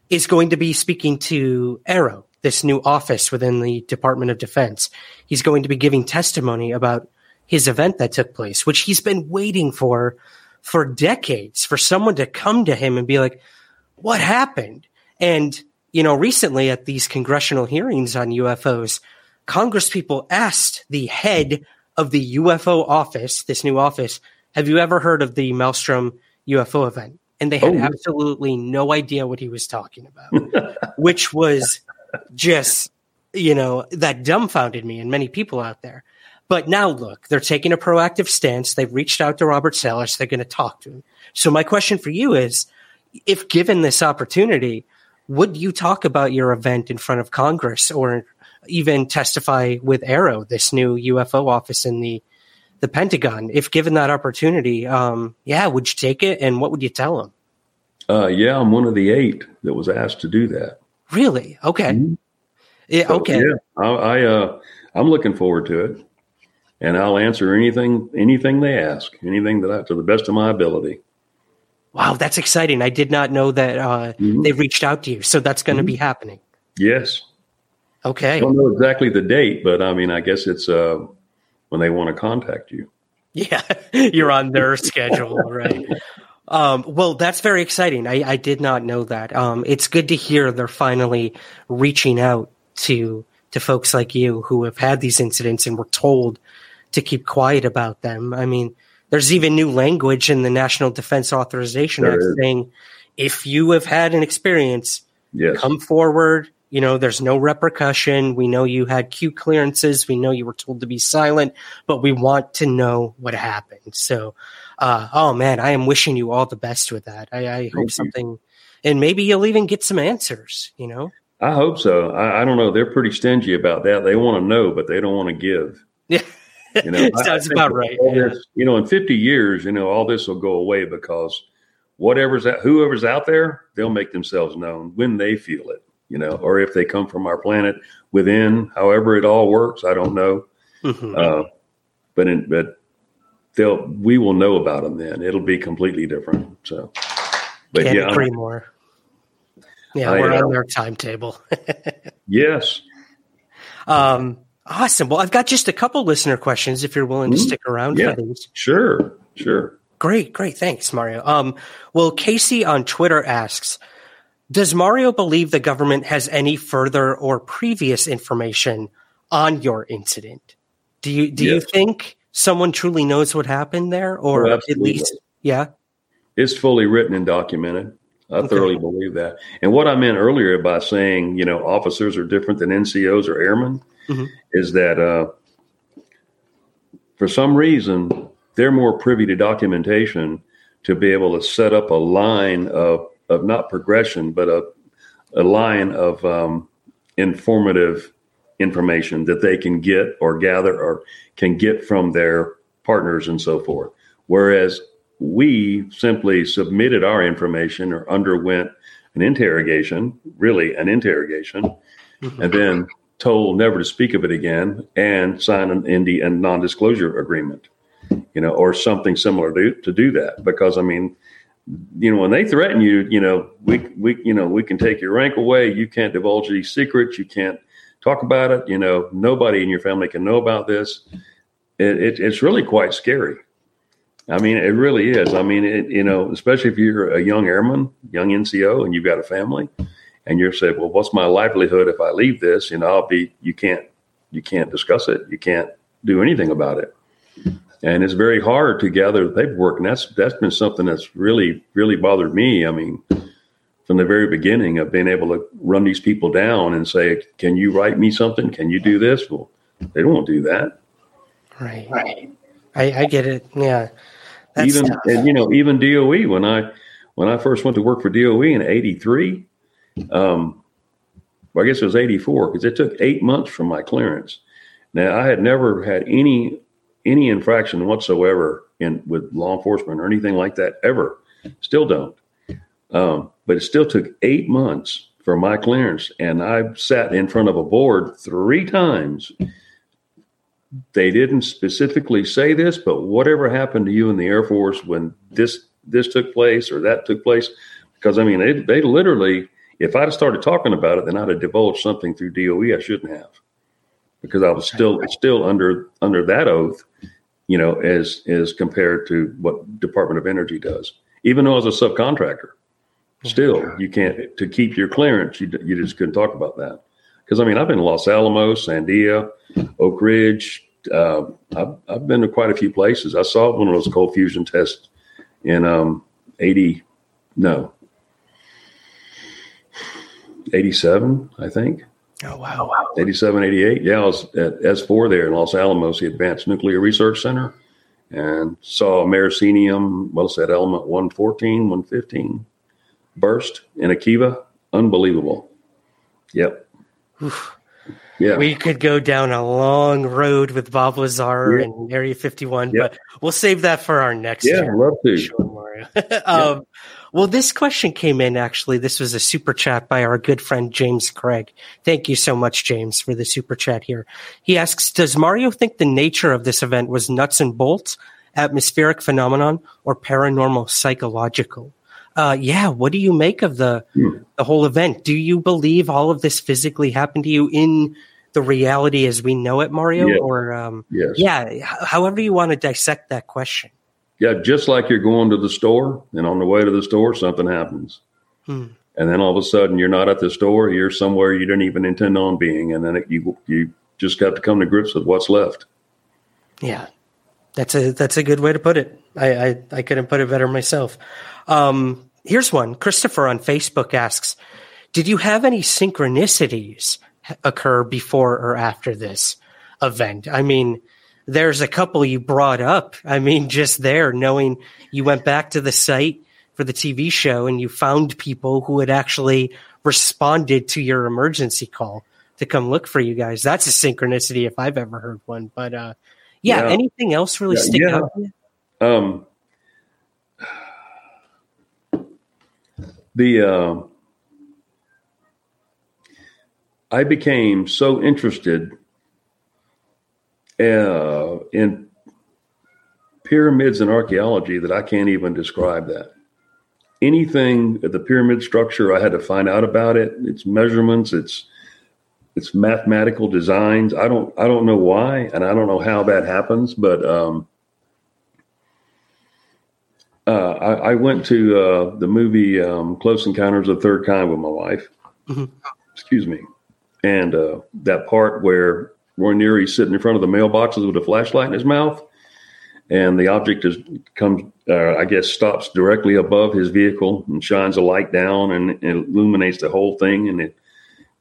is going to be speaking to AARO, this new office within the Department of Defense. He's going to be giving testimony about his event that took place, which he's been waiting for for decades for someone to come to him and be like, what happened? And, you know, recently at these congressional hearings on UFOs, Congress people asked the head of the UFO office, this new office, have you ever heard of the Malmstrom UFO event? And they had oh, absolutely no idea what he was talking about, which was just, you know, that dumbfounded me and many people out there. But now look, they're taking a proactive stance. They've reached out to Robert Salas. They're going to talk to him. So my question for you is, if given this opportunity, would you talk about your event in front of Congress or even testify with AARO, this new UFO office in the the Pentagon, if given that opportunity, um, yeah, would you take it? And what would you tell them? Uh, yeah, I'm one of the eight that was asked to do that. Really? Okay. Mm-hmm. Yeah. So, okay. Yeah, I, I uh, I'm looking forward to it, and I'll answer anything anything they ask, anything that I, to the best of my ability. Wow, that's exciting! I did not know that uh, mm-hmm. they reached out to you, so that's going to mm-hmm. be happening. Yes. Okay. I don't know exactly the date, but I mean, I guess it's uh, when they want to contact you. Yeah, you're on their schedule, right? Um, well, that's very exciting. I, I did not know that. Um, it's good to hear they're finally reaching out to to folks like you who have had these incidents and were told to keep quiet about them. I mean, there's even new language in the National Defense Authorization there Act is. saying if you have had an experience, yes. come forward, you know, there's no repercussion. We know you had Q clearances. We know you were told to be silent, but we want to know what happened. So, uh, oh man, I am wishing you all the best with that. I, I hope something, and maybe you'll even get some answers, you know? I hope so. I, I don't know. They're pretty stingy about that. They want to know, but they don't want to give. Yeah. You know, sounds about right. Yeah. This, you know, in 50 years, you know, all this will go away because whatever's out, whoever's out there, they'll make themselves known when they feel it you know, or if they come from our planet within, however it all works, I don't know. Mm-hmm. Uh, but in, but they'll we will know about them then. It'll be completely different. So, but Can't yeah, agree more. Yeah, I, we're uh, on their timetable. yes. Um. Awesome. Well, I've got just a couple listener questions. If you're willing to mm-hmm. stick around yeah, for these, sure, sure. Great, great. Thanks, Mario. Um. Well, Casey on Twitter asks. Does Mario believe the government has any further or previous information on your incident? Do you do yes. you think someone truly knows what happened there, or oh, at least yeah? It's fully written and documented. I okay. thoroughly believe that. And what I meant earlier by saying, you know, officers are different than NCOs or airmen mm-hmm. is that uh, for some reason they're more privy to documentation to be able to set up a line of of not progression, but a, a line of um, informative information that they can get or gather or can get from their partners and so forth. Whereas we simply submitted our information or underwent an interrogation, really an interrogation, mm-hmm. and then told never to speak of it again and sign an ND and non-disclosure agreement, you know, or something similar to, to do that. Because I mean, you know, when they threaten you, you know, we we you know we can take your rank away. You can't divulge these secrets. You can't talk about it. You know, nobody in your family can know about this. It, it, it's really quite scary. I mean, it really is. I mean, it, you know, especially if you're a young airman, young NCO, and you've got a family, and you're saying, "Well, what's my livelihood if I leave this?" You know, I'll be. You can't. You can't discuss it. You can't do anything about it. And it's very hard to gather the paperwork, and that's that's been something that's really really bothered me. I mean, from the very beginning of being able to run these people down and say, "Can you write me something? Can you do this?" Well, they don't do that. Right. Right. I, I get it. Yeah. That's even tough. and you know even DOE when I when I first went to work for DOE in '83, um, well, I guess it was '84 because it took eight months from my clearance. Now I had never had any any infraction whatsoever in with law enforcement or anything like that ever. Still don't. Um, but it still took eight months for my clearance, and I sat in front of a board three times. They didn't specifically say this, but whatever happened to you in the Air Force when this this took place or that took place, because I mean they they literally, if I'd started talking about it, then I'd have divulged something through DOE I shouldn't have, because I was still still under under that oath, you know, as as compared to what Department of Energy does. Even though I was a subcontractor, still you can't to keep your clearance. You you just couldn't talk about that. Because I mean, I've been in Los Alamos, Sandia, Oak Ridge. Uh, I've, I've, been to quite a few places. I saw one of those cold fusion tests in um, 80, no, 87, I think. Oh, wow. wow. 87, 88. Yeah, I was at S4 there in Los Alamos, the Advanced Nuclear Research Center, and saw americium, what's that, element 114, 115 burst in Akiva. Unbelievable. Yep. Oof. Yeah. We could go down a long road with Bob Lazar yeah. and Area 51, yeah. but we'll save that for our next. Yeah, love to. Mario. um, well, this question came in actually. This was a super chat by our good friend James Craig. Thank you so much, James, for the super chat here. He asks Does Mario think the nature of this event was nuts and bolts, atmospheric phenomenon, or paranormal psychological? Uh, yeah, what do you make of the hmm. the whole event? Do you believe all of this physically happened to you in the reality as we know it, Mario? Yeah. Or um, yes. yeah, however you want to dissect that question. Yeah, just like you're going to the store, and on the way to the store, something happens, hmm. and then all of a sudden you're not at the store; you're somewhere you didn't even intend on being, and then it, you you just got to come to grips with what's left. Yeah, that's a that's a good way to put it. I I, I couldn't put it better myself. Um, here's one. Christopher on Facebook asks, "Did you have any synchronicities occur before or after this event?" I mean, there's a couple you brought up. I mean, just there, knowing you went back to the site for the TV show and you found people who had actually responded to your emergency call to come look for you guys. That's a synchronicity if I've ever heard one. But uh, yeah, yeah. anything else really yeah, stick yeah. out? Um, the uh, I became so interested uh, in pyramids and archaeology that I can't even describe that. Anything the pyramid structure, I had to find out about it. Its measurements, its its mathematical designs. I don't I don't know why, and I don't know how that happens, but um, uh, I, I, went to uh, the movie um, Close Encounters of the Third Kind with my wife. Mm-hmm. Excuse me. And uh, that part where Roy Neary's sitting in front of the mailboxes with a flashlight in his mouth, and the object is comes, uh, I guess, stops directly above his vehicle and shines a light down and, and illuminates the whole thing. And it,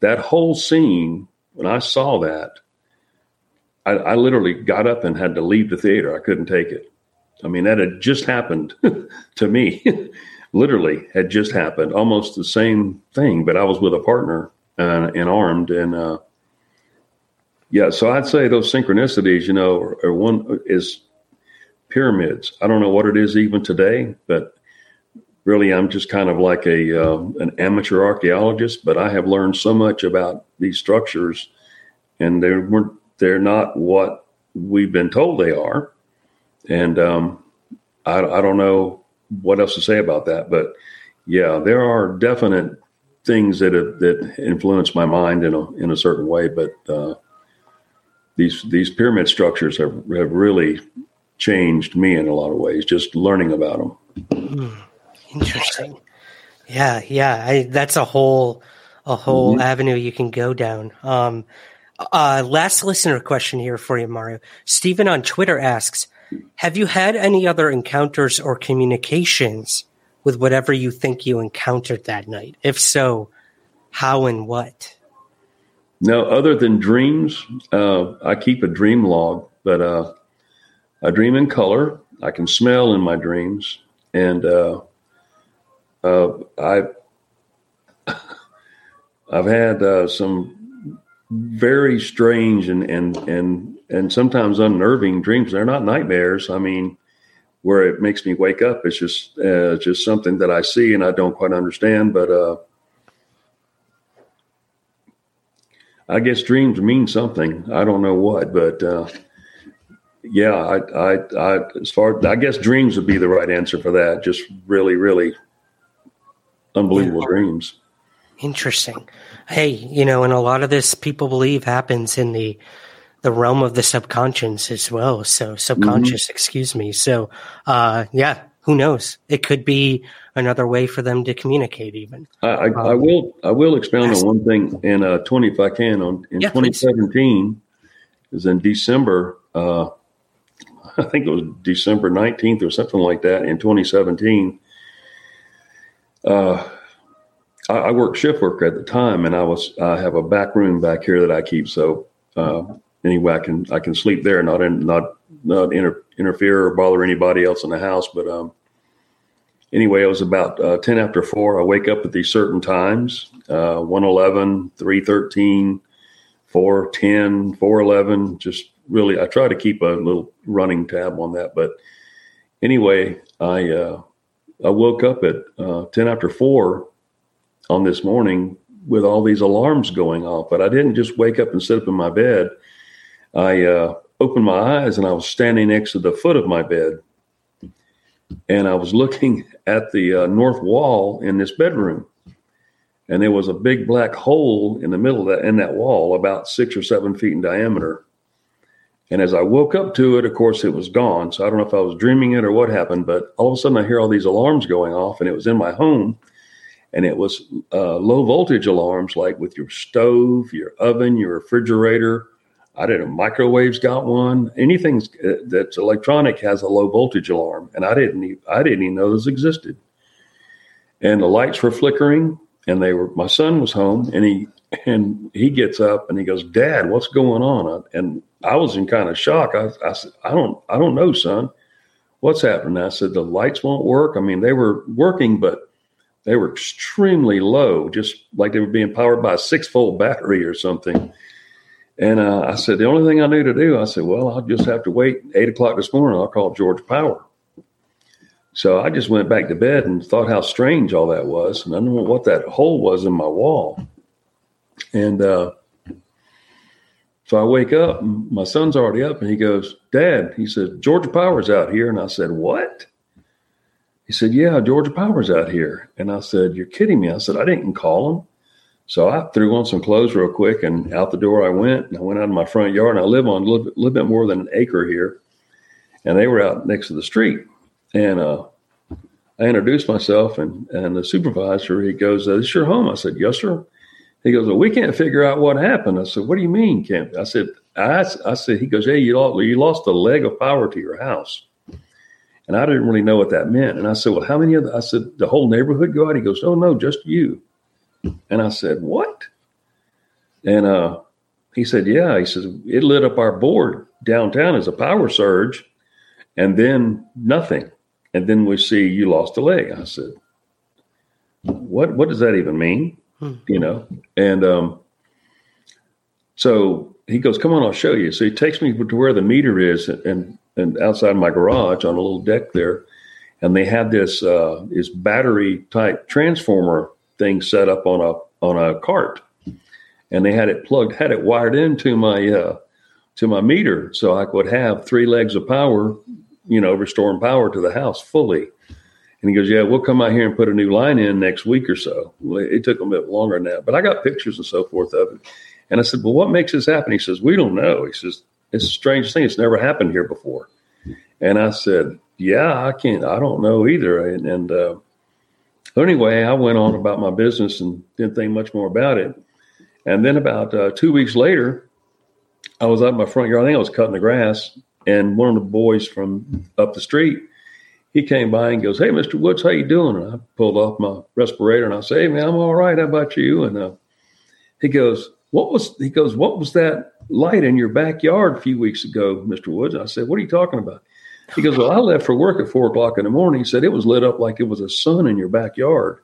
that whole scene, when I saw that, I, I literally got up and had to leave the theater. I couldn't take it. I mean, that had just happened to me. Literally, had just happened. Almost the same thing, but I was with a partner uh, and armed, and uh, yeah. So I'd say those synchronicities, you know, are, are one is pyramids. I don't know what it is even today, but really, I'm just kind of like a uh, an amateur archaeologist. But I have learned so much about these structures, and they weren't. They're not what we've been told they are and um, I, I don't know what else to say about that, but yeah, there are definite things that have, that influence my mind in a in a certain way. But uh, these these pyramid structures have have really changed me in a lot of ways, just learning about them. Interesting. Yeah, yeah. I, that's a whole a whole mm-hmm. avenue you can go down. Um, uh, last listener question here for you, Mario. Stephen on Twitter asks, "Have you had any other encounters or communications with whatever you think you encountered that night? If so, how and what?" No, other than dreams, uh, I keep a dream log, but uh, I dream in color. I can smell in my dreams, and uh, uh I I've had uh, some very strange and and and and sometimes unnerving dreams. They're not nightmares. I mean, where it makes me wake up. It's just uh, just something that I see and I don't quite understand, but. I guess dreams mean something. I don't know what, but uh, yeah, I, I, I, as far I guess dreams would be the right answer for that. Just really, really unbelievable yeah. dreams. Interesting. Hey, you know, and a lot of this people believe happens in the the realm of the subconscious as well. So subconscious, mm-hmm. excuse me. So, uh, yeah, who knows? It could be another way for them to communicate. Even I, I, um, I will I will expound on one thing in uh, twenty if I can on in yeah, 2017 is in December. Uh, I think it was December 19th or something like that in 2017. Uh, I, I, worked shift work at the time, and I was I have a back room back here that I keep. So uh, anyway, I can I can sleep there, not in not not inter, interfere or bother anybody else in the house. But um, anyway, it was about uh, 10 after 4. I wake up at these certain times uh, 111, 313, 410, 411. Just really, I try to keep a little running tab on that. But anyway, I, uh, I woke up at uh, 10 after 4 on this morning with all these alarms going off. But I didn't just wake up and sit up in my bed. I uh, opened my eyes and I was standing next to the foot of my bed. And I was looking at the uh, north wall in this bedroom. And there was a big black hole in the middle of that in that wall, about six or seven feet in diameter. And as I woke up to it, of course, it was gone. So I don't know if I was dreaming it or what happened, but all of a sudden I hear all these alarms going off, and it was in my home. And it was uh, low voltage alarms, like with your stove, your oven, your refrigerator, I didn't. Know, microwaves got one. Anything uh, that's electronic has a low voltage alarm, and I didn't. I didn't even know this existed. And the lights were flickering, and they were. My son was home, and he and he gets up and he goes, "Dad, what's going on?" And I was in kind of shock. I, I said, "I don't. I don't know, son. What's happening?" I said, "The lights won't work. I mean, they were working, but." They were extremely low, just like they were being powered by a six volt battery or something and uh, I said, the only thing I knew to do, I said, well, I'll just have to wait eight o'clock this morning. I'll call Georgia Power. So I just went back to bed and thought how strange all that was. And I don't know what that hole was in my wall. And uh, so I wake up, and my son's already up, and he goes, Dad, he said, Georgia Power's out here. And I said, What? He said, Yeah, Georgia Power's out here. And I said, You're kidding me. I said, I didn't call him. So I threw on some clothes real quick and out the door I went. And I went out in my front yard and I live on a little, little bit more than an acre here. And they were out next to the street. And uh, I introduced myself and, and the supervisor, he goes, Is this your home? I said, Yes, sir. He goes, Well, we can't figure out what happened. I said, What do you mean, can't? I said, I, I said, He goes, Hey, you lost, you lost a leg of power to your house. And I didn't really know what that meant. And I said, Well, how many of the, I said, the whole neighborhood go out? He goes, Oh, no, just you. And I said, What? And uh, he said, Yeah. He says, It lit up our board downtown as a power surge and then nothing. And then we see you lost a leg. I said, What what does that even mean? Hmm. You know? And um, so he goes, Come on, I'll show you. So he takes me to where the meter is and and outside my garage on a little deck there. And they had this uh, this battery type transformer thing set up on a on a cart, and they had it plugged, had it wired into my uh, to my meter, so I could have three legs of power, you know, restoring power to the house fully. And he goes, "Yeah, we'll come out here and put a new line in next week or so." It took a bit longer than that, but I got pictures and so forth of it. And I said, "Well, what makes this happen?" He says, "We don't know." He says, "It's the strangest thing. It's never happened here before." And I said, yeah, I can't, I don't know either. And, and uh, anyway, I went on about my business and didn't think much more about it. And then about uh, two weeks later, I was out in my front yard. I think I was cutting the grass, and one of the boys from up the street, he came by and goes, "Hey, Mister Woods, how you doing?" And I pulled off my respirator and I say, "Hey, man, I'm all right. How about you?" And uh, he goes, "What was?" He goes, "What was that light in your backyard a few weeks ago, Mister Woods?" And I said, "What are you talking about?" He goes, Well, I left for work at four o'clock in the morning. He said, It was lit up like it was a sun in your backyard.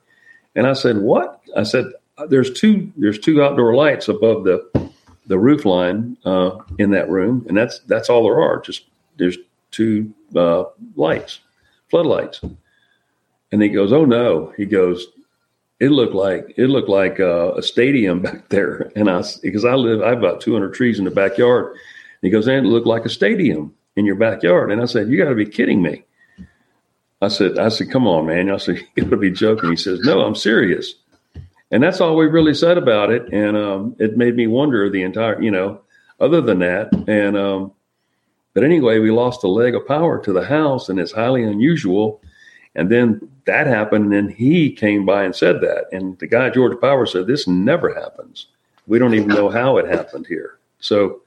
And I said, What? I said, There's two there's two outdoor lights above the the roof line uh, in that room, and that's that's all there are. Just there's two uh, lights, floodlights. And he goes, "Oh no!" He goes, "It looked like it looked like uh, a stadium back there." And I because I live, I have about 200 trees in the backyard. And he goes, "And it looked like a stadium." in your backyard. And I said, You got to be kidding me. I said, I said, come on, man. I said, you got to be joking. He says, No, I'm serious. And that's all we really said about it. And um, it made me wonder the entire, you know, other than that. And, um, but anyway, we lost a leg of power to the house, and it's highly unusual. And then that happened, and then he came by and said that. And the guy, Georgia Power, said, This never happens. We don't even know how it happened here. So,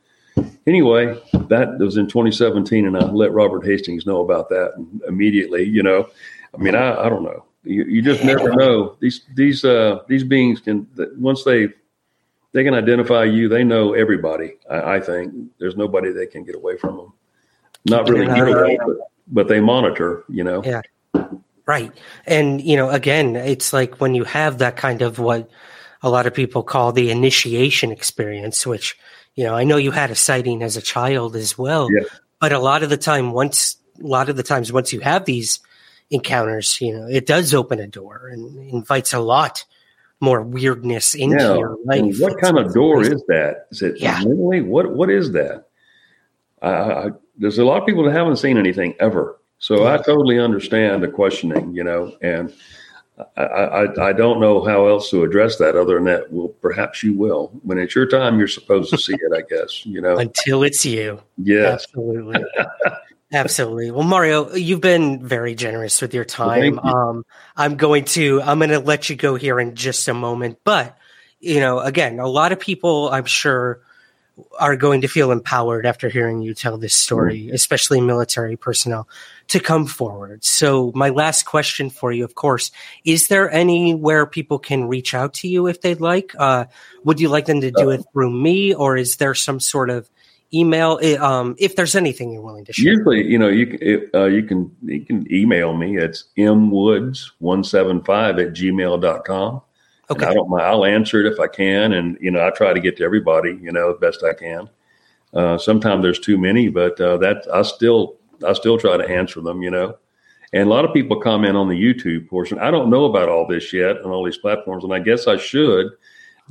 anyway, that was in 2017, and I let Robert Hastings know about that immediately. You know, I mean, I, I don't know. You, you just never know. These these uh, these beings can once they they can identify you, they know everybody. I, I think there's nobody they can get away from them. Not really get away, but, but they monitor. You know. Yeah. Right. And, you know, again, it's like when you have that kind of what a lot of people call the initiation experience, which you know, I know you had a sighting as a child as well, yeah. but a lot of the time, once a lot of the times, once you have these encounters, you know, it does open a door and invites a lot more weirdness into yeah. your life. What kind of door is that? Is it yeah. mentally? What What is that? I, I, there's a lot of people that haven't seen anything ever, so yeah. I totally understand the questioning. You know, and I, I, I, don't know how else to address that other than that. Well, perhaps you will. When it's your time, you're supposed to see it, I guess, you know. Until it's you. Yes. Absolutely. Absolutely. Well, Mario, you've been very generous with your time. Well, you. Um, I'm going to, I'm going to let you go here in just a moment. But, you know, again, a lot of people, I'm sure, are going to feel empowered after hearing you tell this story, mm-hmm. especially military personnel, to come forward. So, my last question for you, of course, is there anywhere people can reach out to you if they'd like? Uh, would you like them to do it through me, or is there some sort of email? Um, if there's anything you're willing to share, usually, you know, you can uh, you can you can email me. It's mwoods175 at gmail.com. Okay. And I don't mind. I'll answer it if I can, and you know, I try to get to everybody, you know, best I can. Uh, sometimes there's too many, but uh, that I still I still try to answer them, you know. And a lot of people comment on the YouTube portion. I don't know about all this yet on all these platforms, and I guess I should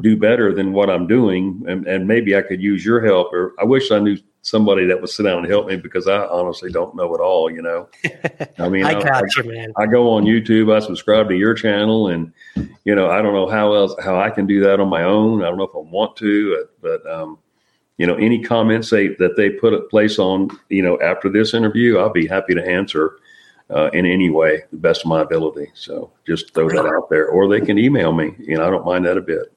do better than what I'm doing. And, and maybe I could use your help, or I wish I knew somebody that would sit down and help me because I honestly don't know it all. You know, I mean, I, I, you, man. I go on YouTube. I subscribe to your channel, and you know, I don't know how else how I can do that on my own. I don't know if I want to, but um, you know, any comments they that they put a place on, you know, after this interview, I'll be happy to answer. Uh, in any way, the best of my ability. So just throw that out there, or they can email me. You know, I don't mind that a bit.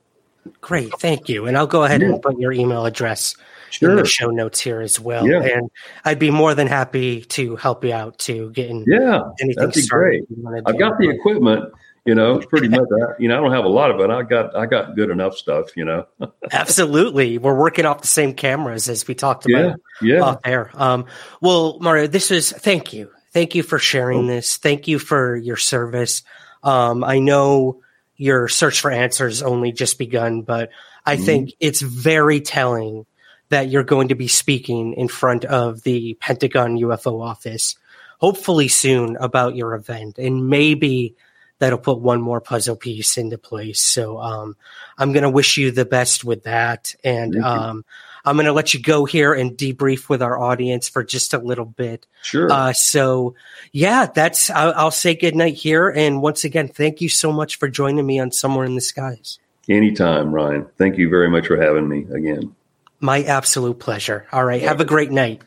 Great, thank you. And I'll go ahead yeah. and put your email address sure. in the show notes here as well. Yeah. And I'd be more than happy to help you out to getting yeah, anything that'd be started. Great. I've got the equipment. You know, pretty much. You know, I don't have a lot of it. I got I got good enough stuff. You know. Absolutely, we're working off the same cameras as we talked about. Yeah, yeah. there. Um, well, Mario, this is thank you, thank you for sharing oh. this. Thank you for your service. Um, I know your search for answers only just begun, but I mm-hmm. think it's very telling that you're going to be speaking in front of the Pentagon UFO office, hopefully soon, about your event. And maybe that'll put one more puzzle piece into place. So um, I'm going to wish you the best with that. And um, I'm going to let you go here and debrief with our audience for just a little bit. Sure. Uh, so, yeah, that's, I'll, I'll say goodnight here. And once again, thank you so much for joining me on Somewhere in the Skies. Anytime, Ryan. Thank you very much for having me again. My absolute pleasure. All right. Have a great night.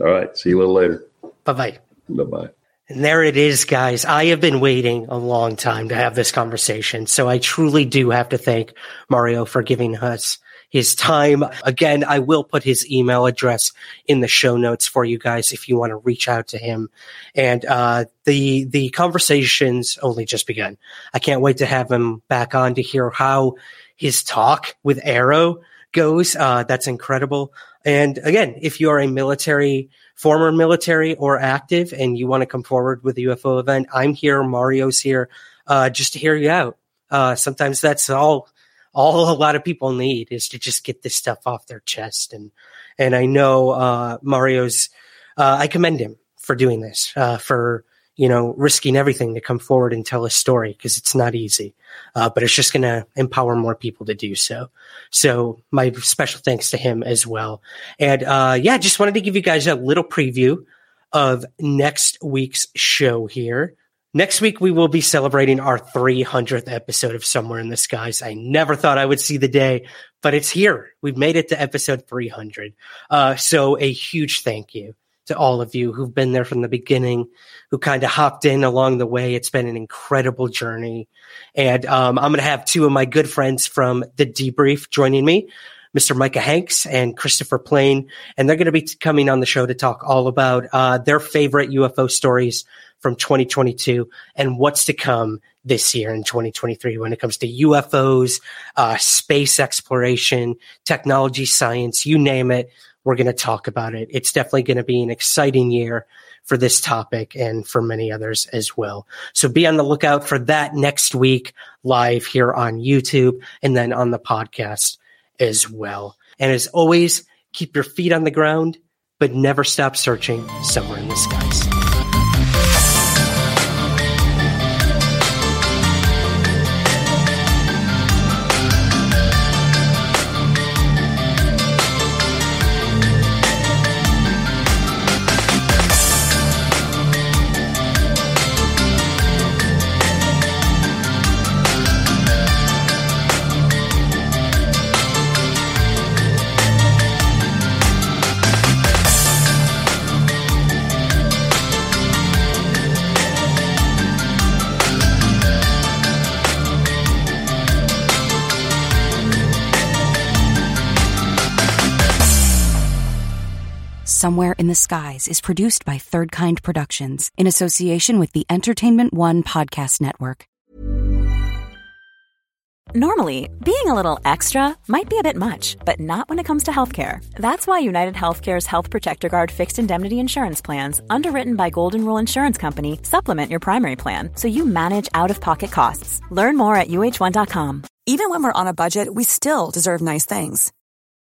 All right. See you a little later. Bye bye. Bye bye. And there it is, guys. I have been waiting a long time to have this conversation. So I truly do have to thank Mario for giving us his time. Again, I will put his email address in the show notes for you guys if you want to reach out to him. And uh, the the conversations only just begun. I can't wait to have him back on to hear how his talk with AARO goes. Uh, that's incredible. And again, if you are a military, former military or active, and you want to come forward with a UFO event, I'm here. Mario's here, uh, just to hear you out. Uh, sometimes that's all, all a lot of people need is to just get this stuff off their chest. And, and I know, uh, Mario's, uh, I commend him for doing this, uh, for, you know, risking everything to come forward and tell a story because it's not easy. Uh, but it's just going to empower more people to do so. So my special thanks to him as well. And uh, yeah, just wanted to give you guys a little preview of next week's show here. Next week, we will be celebrating our 300th episode of Somewhere in the Skies. I never thought I would see the day, but it's here. We've made it to episode 300. Uh, so a huge thank you to all of you who've been there from the beginning, who kind of hopped in along the way. It's been an incredible journey. And um, I'm going to have two of my good friends from the debrief joining me. Mr. Micah Hanks and Christopher Plain, and they're going to be coming on the show to talk all about uh, their favorite UFO stories from 2022 and what's to come this year in 2023 when it comes to UFOs, uh, space exploration, technology, science, you name it. We're going to talk about it. It's definitely going to be an exciting year for this topic and for many others as well. So be on the lookout for that next week live here on YouTube and then on the podcast as well. And as always, keep your feet on the ground, but never stop searching somewhere in the skies. Somewhere in the Skies is produced by Third Kind Productions in association with the Entertainment One Podcast Network. Normally, being a little extra might be a bit much, but not when it comes to healthcare. That's why United Healthcare's Health Protector Guard fixed indemnity insurance plans, underwritten by Golden Rule Insurance Company, supplement your primary plan so you manage out of pocket costs. Learn more at uh1.com. Even when we're on a budget, we still deserve nice things.